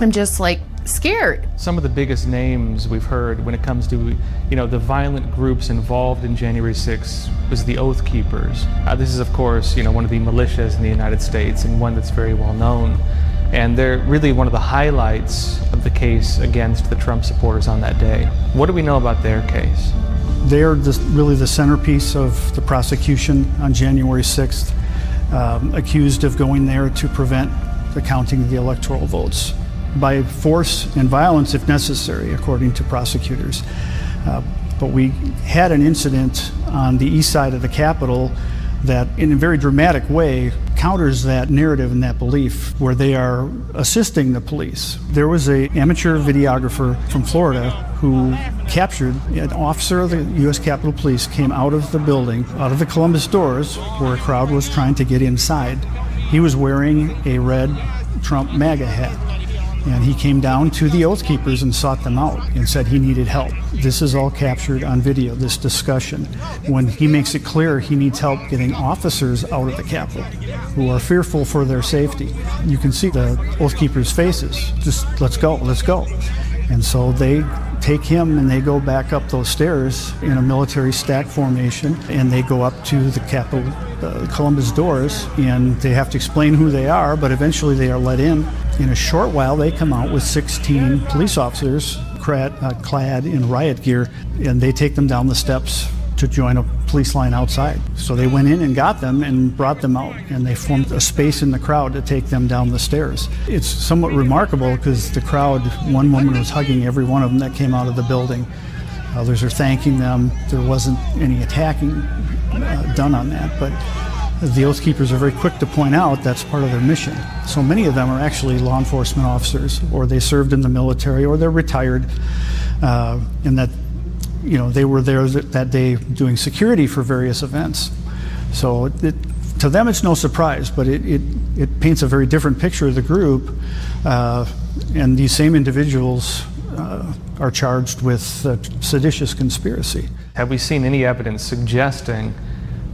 i'm just like scared Some of the biggest names we've heard when it comes to, you know, the violent groups involved in January 6th was the Oath Keepers. Uh, this is, of course, you know, one of the militias in the United States and one that's very well known. And they're really one of the highlights of the case against the Trump supporters on that day. What do we know about their case? They're the, really the centerpiece of the prosecution on January 6th, um, accused of going there to prevent the counting of the electoral votes. by force and violence if necessary, according to prosecutors. Uh, but we had an incident on the east side of the Capitol that, in a very dramatic way, counters that narrative and that belief where they are assisting the police. There was a amateur videographer from Florida who captured an officer of the U.S. Capitol Police came out of the building, out of the Columbus doors, where a crowd was trying to get inside. He was wearing a red Trump MAGA hat. And he came down to the Oath Keepers and sought them out and said he needed help. This is all captured on video, this discussion. When he makes it clear he needs help getting officers out of the Capitol who are fearful for their safety, you can see the Oath Keepers' faces. Just let's go, let's go. And so they take him and they go back up those stairs in a military stack formation and they go up to the Capitol uh, Columbus doors and they have to explain who they are, but eventually they are let in. In a short while, they come out with 16 police officers clad, uh, clad in riot gear and they take them down the steps to join a police line outside. So they went in and got them and brought them out, and they formed a space in the crowd to take them down the stairs. It's somewhat remarkable because the crowd, one woman was hugging every one of them that came out of the building. Others are thanking them. There wasn't any attacking uh, done on that, but the Oath Keepers are very quick to point out that's part of their mission. So many of them are actually law enforcement officers, or they served in the military, or they're retired, uh, and that you know, they were there that day doing security for various events. So it, to them, it's no surprise, but it, it, it, paints a very different picture of the group. Uh, and these same individuals uh, are charged with uh, seditious conspiracy. Have we seen any evidence suggesting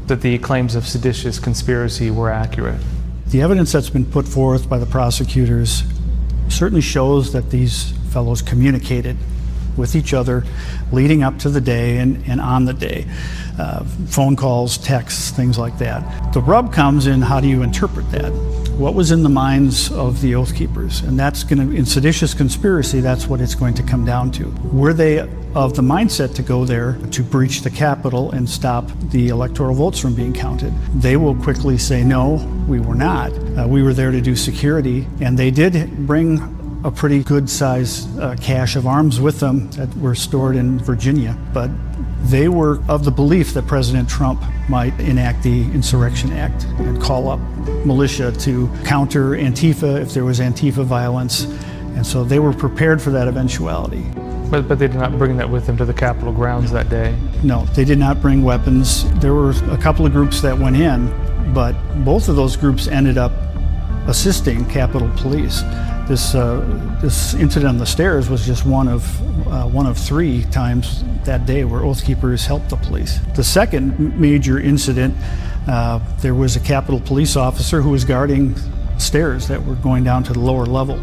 that the claims of seditious conspiracy were accurate? The evidence that's been put forth by the prosecutors certainly shows that these fellows communicated with each other leading up to the day and, and on the day. Uh, phone calls, texts, things like that. The rub comes in how do you interpret that? What was in the minds of the Oath Keepers? And that's going to, in seditious conspiracy, that's what it's going to come down to. Were they of the mindset to go there to breach the Capitol and stop the electoral votes from being counted? They will quickly say, no, we were not. Uh, we were there to do security. And they did bring a pretty good size uh, cache of arms with them that were stored in Virginia. But they were of the belief that President Trump might enact the Insurrection Act and call up militia to counter Antifa if there was Antifa violence. And so they were prepared for that eventuality. But, but they did not bring that with them to the Capitol grounds that day? No, they did not bring weapons. There were a couple of groups that went in, but both of those groups ended up assisting Capitol Police. This, uh, this incident on the stairs was just one of, uh, one of three times that day where Oath Keepers helped the police. The second major incident, uh, there was a Capitol police officer who was guarding stairs that were going down to the lower level.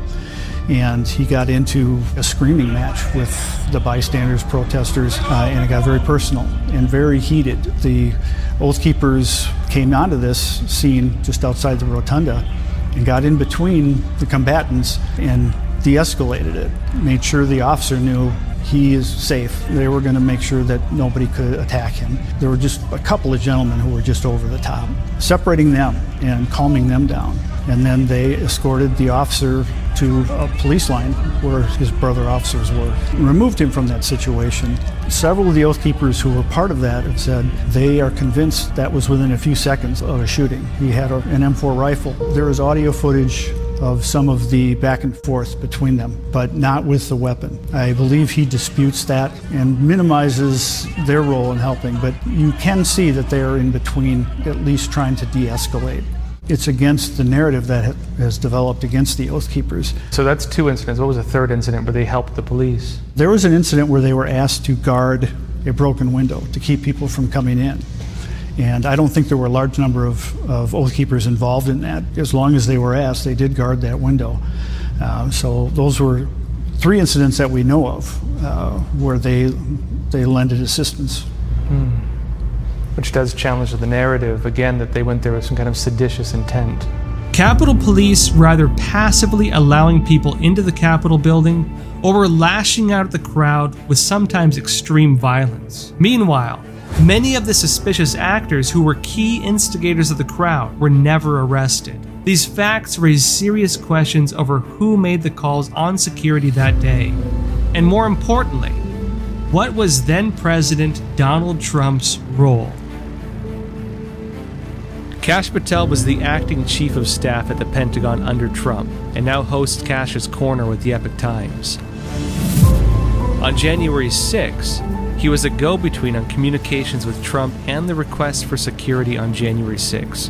And he got into a screaming match with the bystanders, protesters, uh, and it got very personal and very heated. The Oath Keepers came onto this scene just outside the rotunda and got in between the combatants and de escalated it, made sure the officer knew he is safe. They were going to make sure that nobody could attack him. There were just a couple of gentlemen who were just over the top, separating them and calming them down. And then they escorted the officer to a police line where his brother officers were, removed him from that situation. Several of the Oath Keepers who were part of that have said they are convinced that was within a few seconds of a shooting. He had a, an M4 rifle. There is audio footage of some of the back and forth between them, but not with the weapon. I believe he disputes that and minimizes their role in helping, but you can see that they are in between, at least trying to de escalate. It's against the narrative that has developed against the Oath Keepers. So that's two incidents. What was the third incident where they helped the police? There was an incident where they were asked to guard a broken window to keep people from coming in. And I don't think there were a large number of, of Oath Keepers involved in that. As long as they were asked, they did guard that window. Uh, so those were three incidents that we know of uh, where they, they lended assistance. Hmm. Which does challenge the narrative, again, that they went there with some kind of seditious intent. Capitol Police rather passively allowing people into the Capitol building or were lashing out at the crowd with sometimes extreme violence. Meanwhile, Many of the suspicious actors who were key instigators of the crowd were never arrested. These facts raise serious questions over who made the calls on security that day. And more importantly, what was then President Donald Trump's role? Kash Patel was the acting chief of staff at the Pentagon under Trump and now hosts Kash's Corner with the Epoch Times. On January 6, he was a go between on communications with Trump and the request for security on January 6.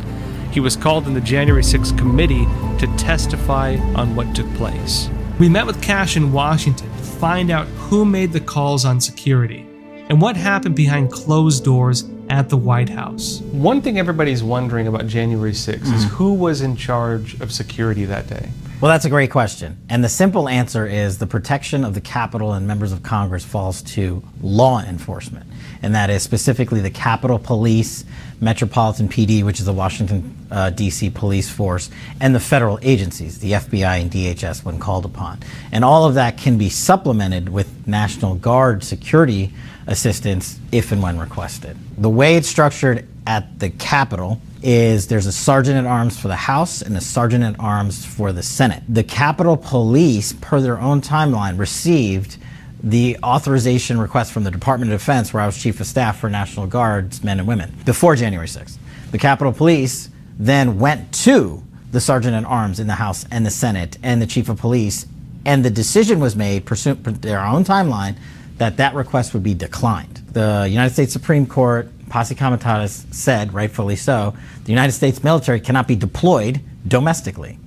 He was called in the January 6 committee to testify on what took place. We met with Kash in Washington to find out who made the calls on security and what happened behind closed doors at the White House. One thing everybody's wondering about January 6th mm. is who was in charge of security that day? Well, that's a great question. And the simple answer is the protection of the Capitol and members of Congress falls to law enforcement. And that is specifically the Capitol Police, Metropolitan PD, which is the Washington, uh, D.C. police force, and the federal agencies, the FBI and DHS, when called upon. And all of that can be supplemented with National Guard security assistance if and when requested. The way it's structured at the Capitol is there's a sergeant at arms for the House and a sergeant at arms for the Senate. The Capitol Police, per their own timeline, received the authorization request from the Department of Defense, where I was chief of staff for National Guards men and women, before January 6th. The Capitol Police then went to the sergeant at arms in the House and the Senate and the chief of police, and the decision was made, pursuant to their own timeline, that that request would be declined. The United States Supreme Court, posse comitatus, said, rightfully so, the United States military cannot be deployed domestically.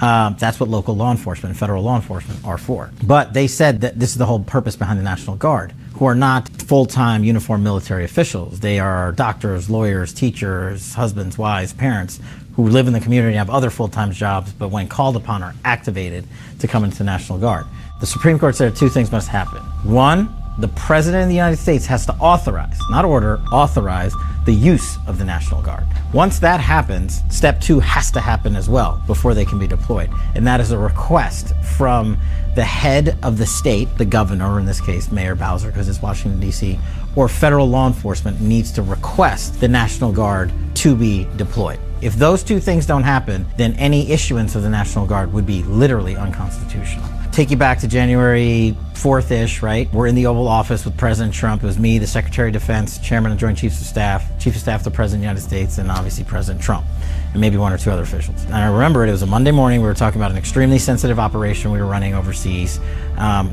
Um, that's what local law enforcement and federal law enforcement are for. But they said that this is the whole purpose behind the National Guard, who are not full time uniformed military officials. They are doctors, lawyers, teachers, husbands, wives, parents who live in the community and have other full time jobs, but when called upon are activated to come into the National Guard. The Supreme Court said two things must happen. One, the President of the United States has to authorize, not order, authorize the use of the National Guard. Once that happens, step two has to happen as well before they can be deployed. And that is a request from the head of the state, the governor, in this case, Mayor Bowser, because it's Washington, D.C., or federal law enforcement needs to request the National Guard to be deployed. If those two things don't happen, then any issuance of the National Guard would be literally unconstitutional take you back to January 4th ish, right? We're in the Oval Office with President Trump. It was me, the Secretary of Defense, Chairman of Joint Chiefs of Staff, Chief of Staff to the President of the United States, and obviously President Trump, and maybe one or two other officials. And I remember it, it was a Monday morning. We were talking about an extremely sensitive operation we were running overseas. Um,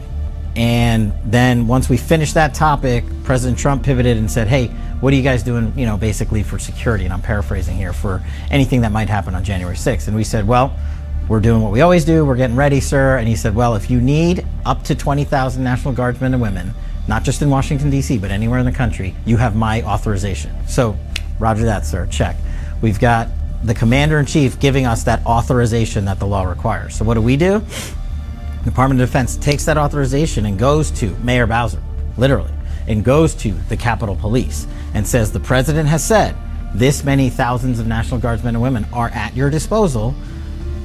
and then once we finished that topic, President Trump pivoted and said, "Hey, what are you guys doing? You know, basically for security." And I'm paraphrasing here for anything that might happen on January 6th. And we said, "Well, we're doing what we always do. We're getting ready, sir. And he said, Well, if you need up to 20,000 National Guardsmen and women, not just in Washington, D.C., but anywhere in the country, you have my authorization. So, roger that, sir. Check. We've got the commander in chief giving us that authorization that the law requires. So, what do we do? The Department of Defense takes that authorization and goes to Mayor Bowser, literally, and goes to the Capitol Police and says, The president has said this many thousands of National Guardsmen and women are at your disposal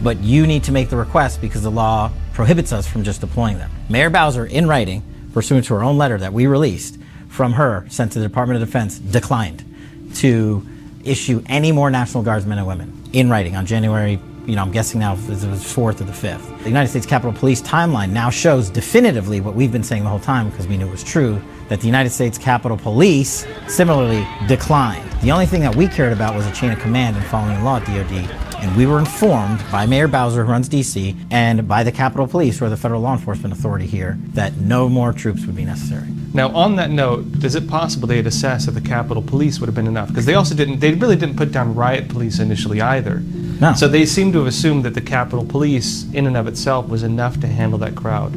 but you need to make the request because the law prohibits us from just deploying them. Mayor Bowser, in writing, pursuant to her own letter that we released from her, sent to the Department of Defense, declined to issue any more National Guardsmen and women in writing on January, you know, I'm guessing now it was 4th or the 5th. The United States Capitol Police timeline now shows definitively what we've been saying the whole time because we knew it was true that the United States Capitol Police similarly declined. The only thing that we cared about was a chain of command and following the law at DOD. And we were informed by Mayor Bowser, who runs DC, and by the Capitol Police, who are the federal law enforcement authority here, that no more troops would be necessary. Now, on that note, is it possible they had assessed that the Capitol Police would have been enough? Because they also didn't, they really didn't put down riot police initially either. No. So they seem to have assumed that the Capitol Police, in and of itself, was enough to handle that crowd.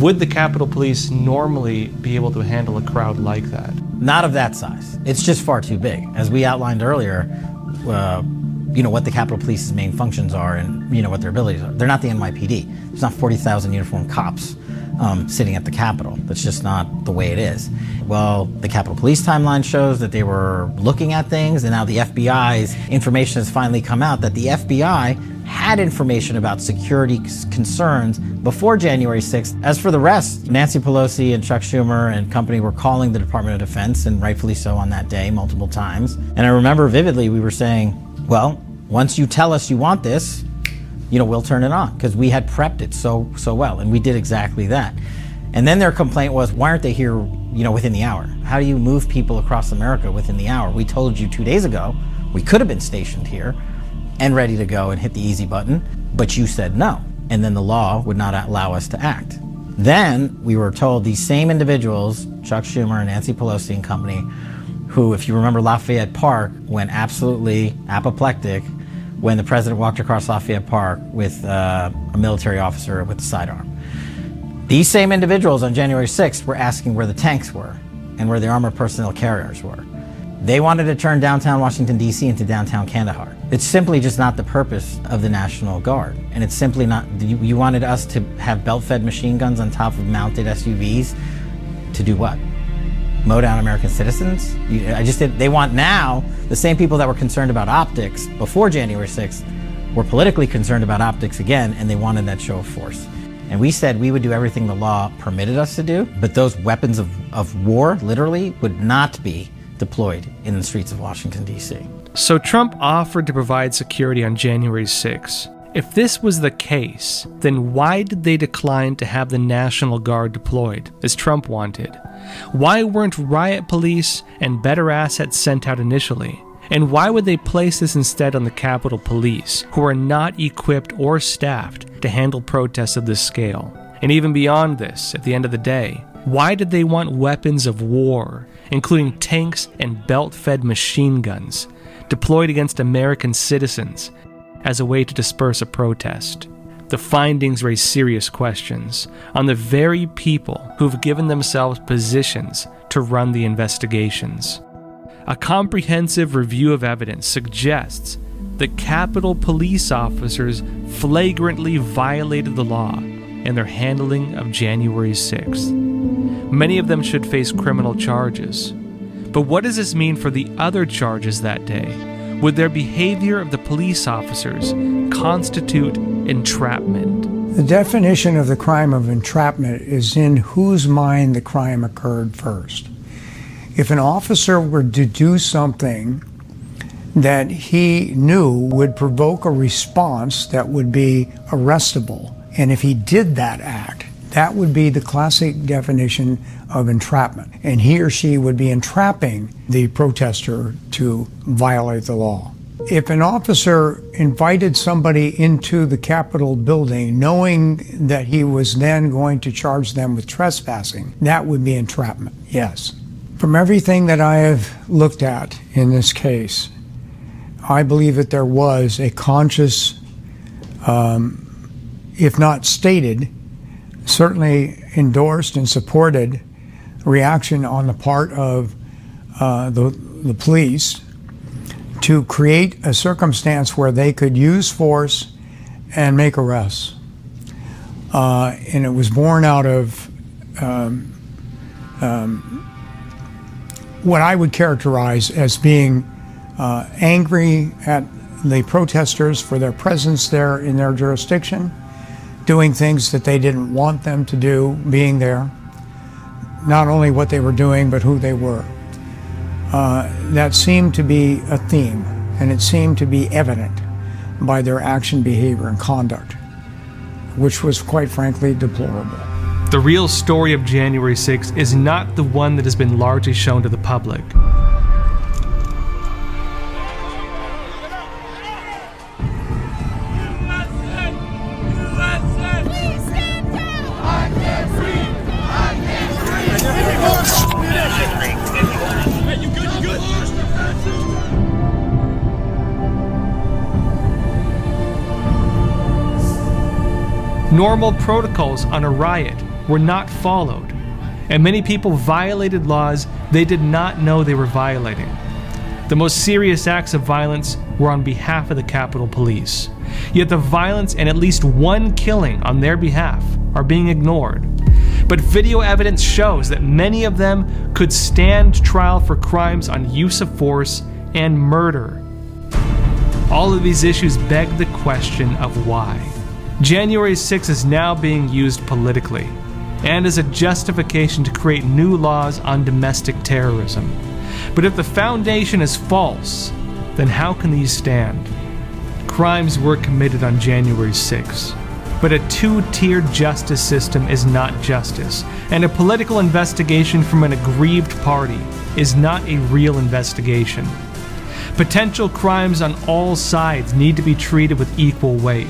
Would the Capitol Police normally be able to handle a crowd like that? Not of that size. It's just far too big. As we outlined earlier, uh, you know what the Capitol Police's main functions are and you know what their abilities are. They're not the NYPD. There's not 40,000 uniformed cops um, sitting at the Capitol. That's just not the way it is. Well, the Capitol Police timeline shows that they were looking at things, and now the FBI's information has finally come out that the FBI had information about security concerns before January 6th. As for the rest, Nancy Pelosi and Chuck Schumer and company were calling the Department of Defense, and rightfully so on that day multiple times. And I remember vividly we were saying, well, Once you tell us you want this, you know, we'll turn it on because we had prepped it so so well, and we did exactly that. And then their complaint was, why aren't they here, you know, within the hour? How do you move people across America within the hour? We told you two days ago we could have been stationed here and ready to go and hit the easy button, but you said no. And then the law would not allow us to act. Then we were told these same individuals, Chuck Schumer and Nancy Pelosi and company, who, if you remember Lafayette Park, went absolutely apoplectic when the president walked across Lafayette Park with uh, a military officer with a sidearm. These same individuals on January 6th were asking where the tanks were and where the armored personnel carriers were. They wanted to turn downtown Washington, D.C. into downtown Kandahar. It's simply just not the purpose of the National Guard. And it's simply not, you, you wanted us to have belt fed machine guns on top of mounted SUVs to do what? Mow down American citizens? You, I just did, they want now, the same people that were concerned about optics before January 6th were politically concerned about optics again, and they wanted that show of force. And we said we would do everything the law permitted us to do, but those weapons of, of war, literally, would not be deployed in the streets of Washington, D.C. So Trump offered to provide security on January 6. If this was the case, then why did they decline to have the National Guard deployed, as Trump wanted? Why weren't riot police and better assets sent out initially? And why would they place this instead on the Capitol Police, who are not equipped or staffed to handle protests of this scale? And even beyond this, at the end of the day, why did they want weapons of war, including tanks and belt fed machine guns, deployed against American citizens as a way to disperse a protest? The findings raise serious questions on the very people who've given themselves positions to run the investigations. A comprehensive review of evidence suggests that Capitol police officers flagrantly violated the law in their handling of January 6th. Many of them should face criminal charges. But what does this mean for the other charges that day? Would their behavior of the police officers constitute entrapment? The definition of the crime of entrapment is in whose mind the crime occurred first. If an officer were to do something that he knew would provoke a response that would be arrestable, and if he did that act, that would be the classic definition of entrapment. And he or she would be entrapping the protester to violate the law. If an officer invited somebody into the Capitol building knowing that he was then going to charge them with trespassing, that would be entrapment, yes. From everything that I have looked at in this case, I believe that there was a conscious, um, if not stated, certainly endorsed and supported reaction on the part of uh, the, the police to create a circumstance where they could use force and make arrests. Uh, and it was born out of um, um, what I would characterize as being uh, angry at the protesters for their presence there in their jurisdiction, doing things that they didn't want them to do, being there, not only what they were doing, but who they were. Uh, that seemed to be a theme, and it seemed to be evident by their action, behavior, and conduct, which was quite frankly deplorable. The real story of January 6 is not the one that has been largely shown to the public. Normal protocols on a riot were not followed, and many people violated laws they did not know they were violating. The most serious acts of violence were on behalf of the Capitol Police. Yet the violence and at least one killing on their behalf are being ignored. But video evidence shows that many of them could stand trial for crimes on use of force and murder. All of these issues beg the question of why. January 6 is now being used politically and as a justification to create new laws on domestic terrorism. But if the foundation is false, then how can these stand? crimes were committed on January 6. But a two tiered justice system is not justice, and a political investigation from an aggrieved party is not a real investigation. Potential crimes on all sides need to be treated with equal weight.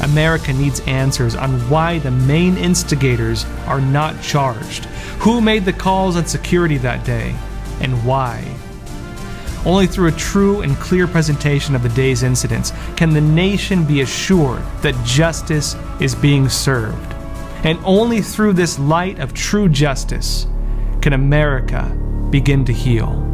America needs answers on why the main instigators are not charged, who made the calls on security that day, and why. Only through a true and clear presentation of the day's incidents can the nation be assured that justice is being served. And only through this light of true justice can America begin to heal.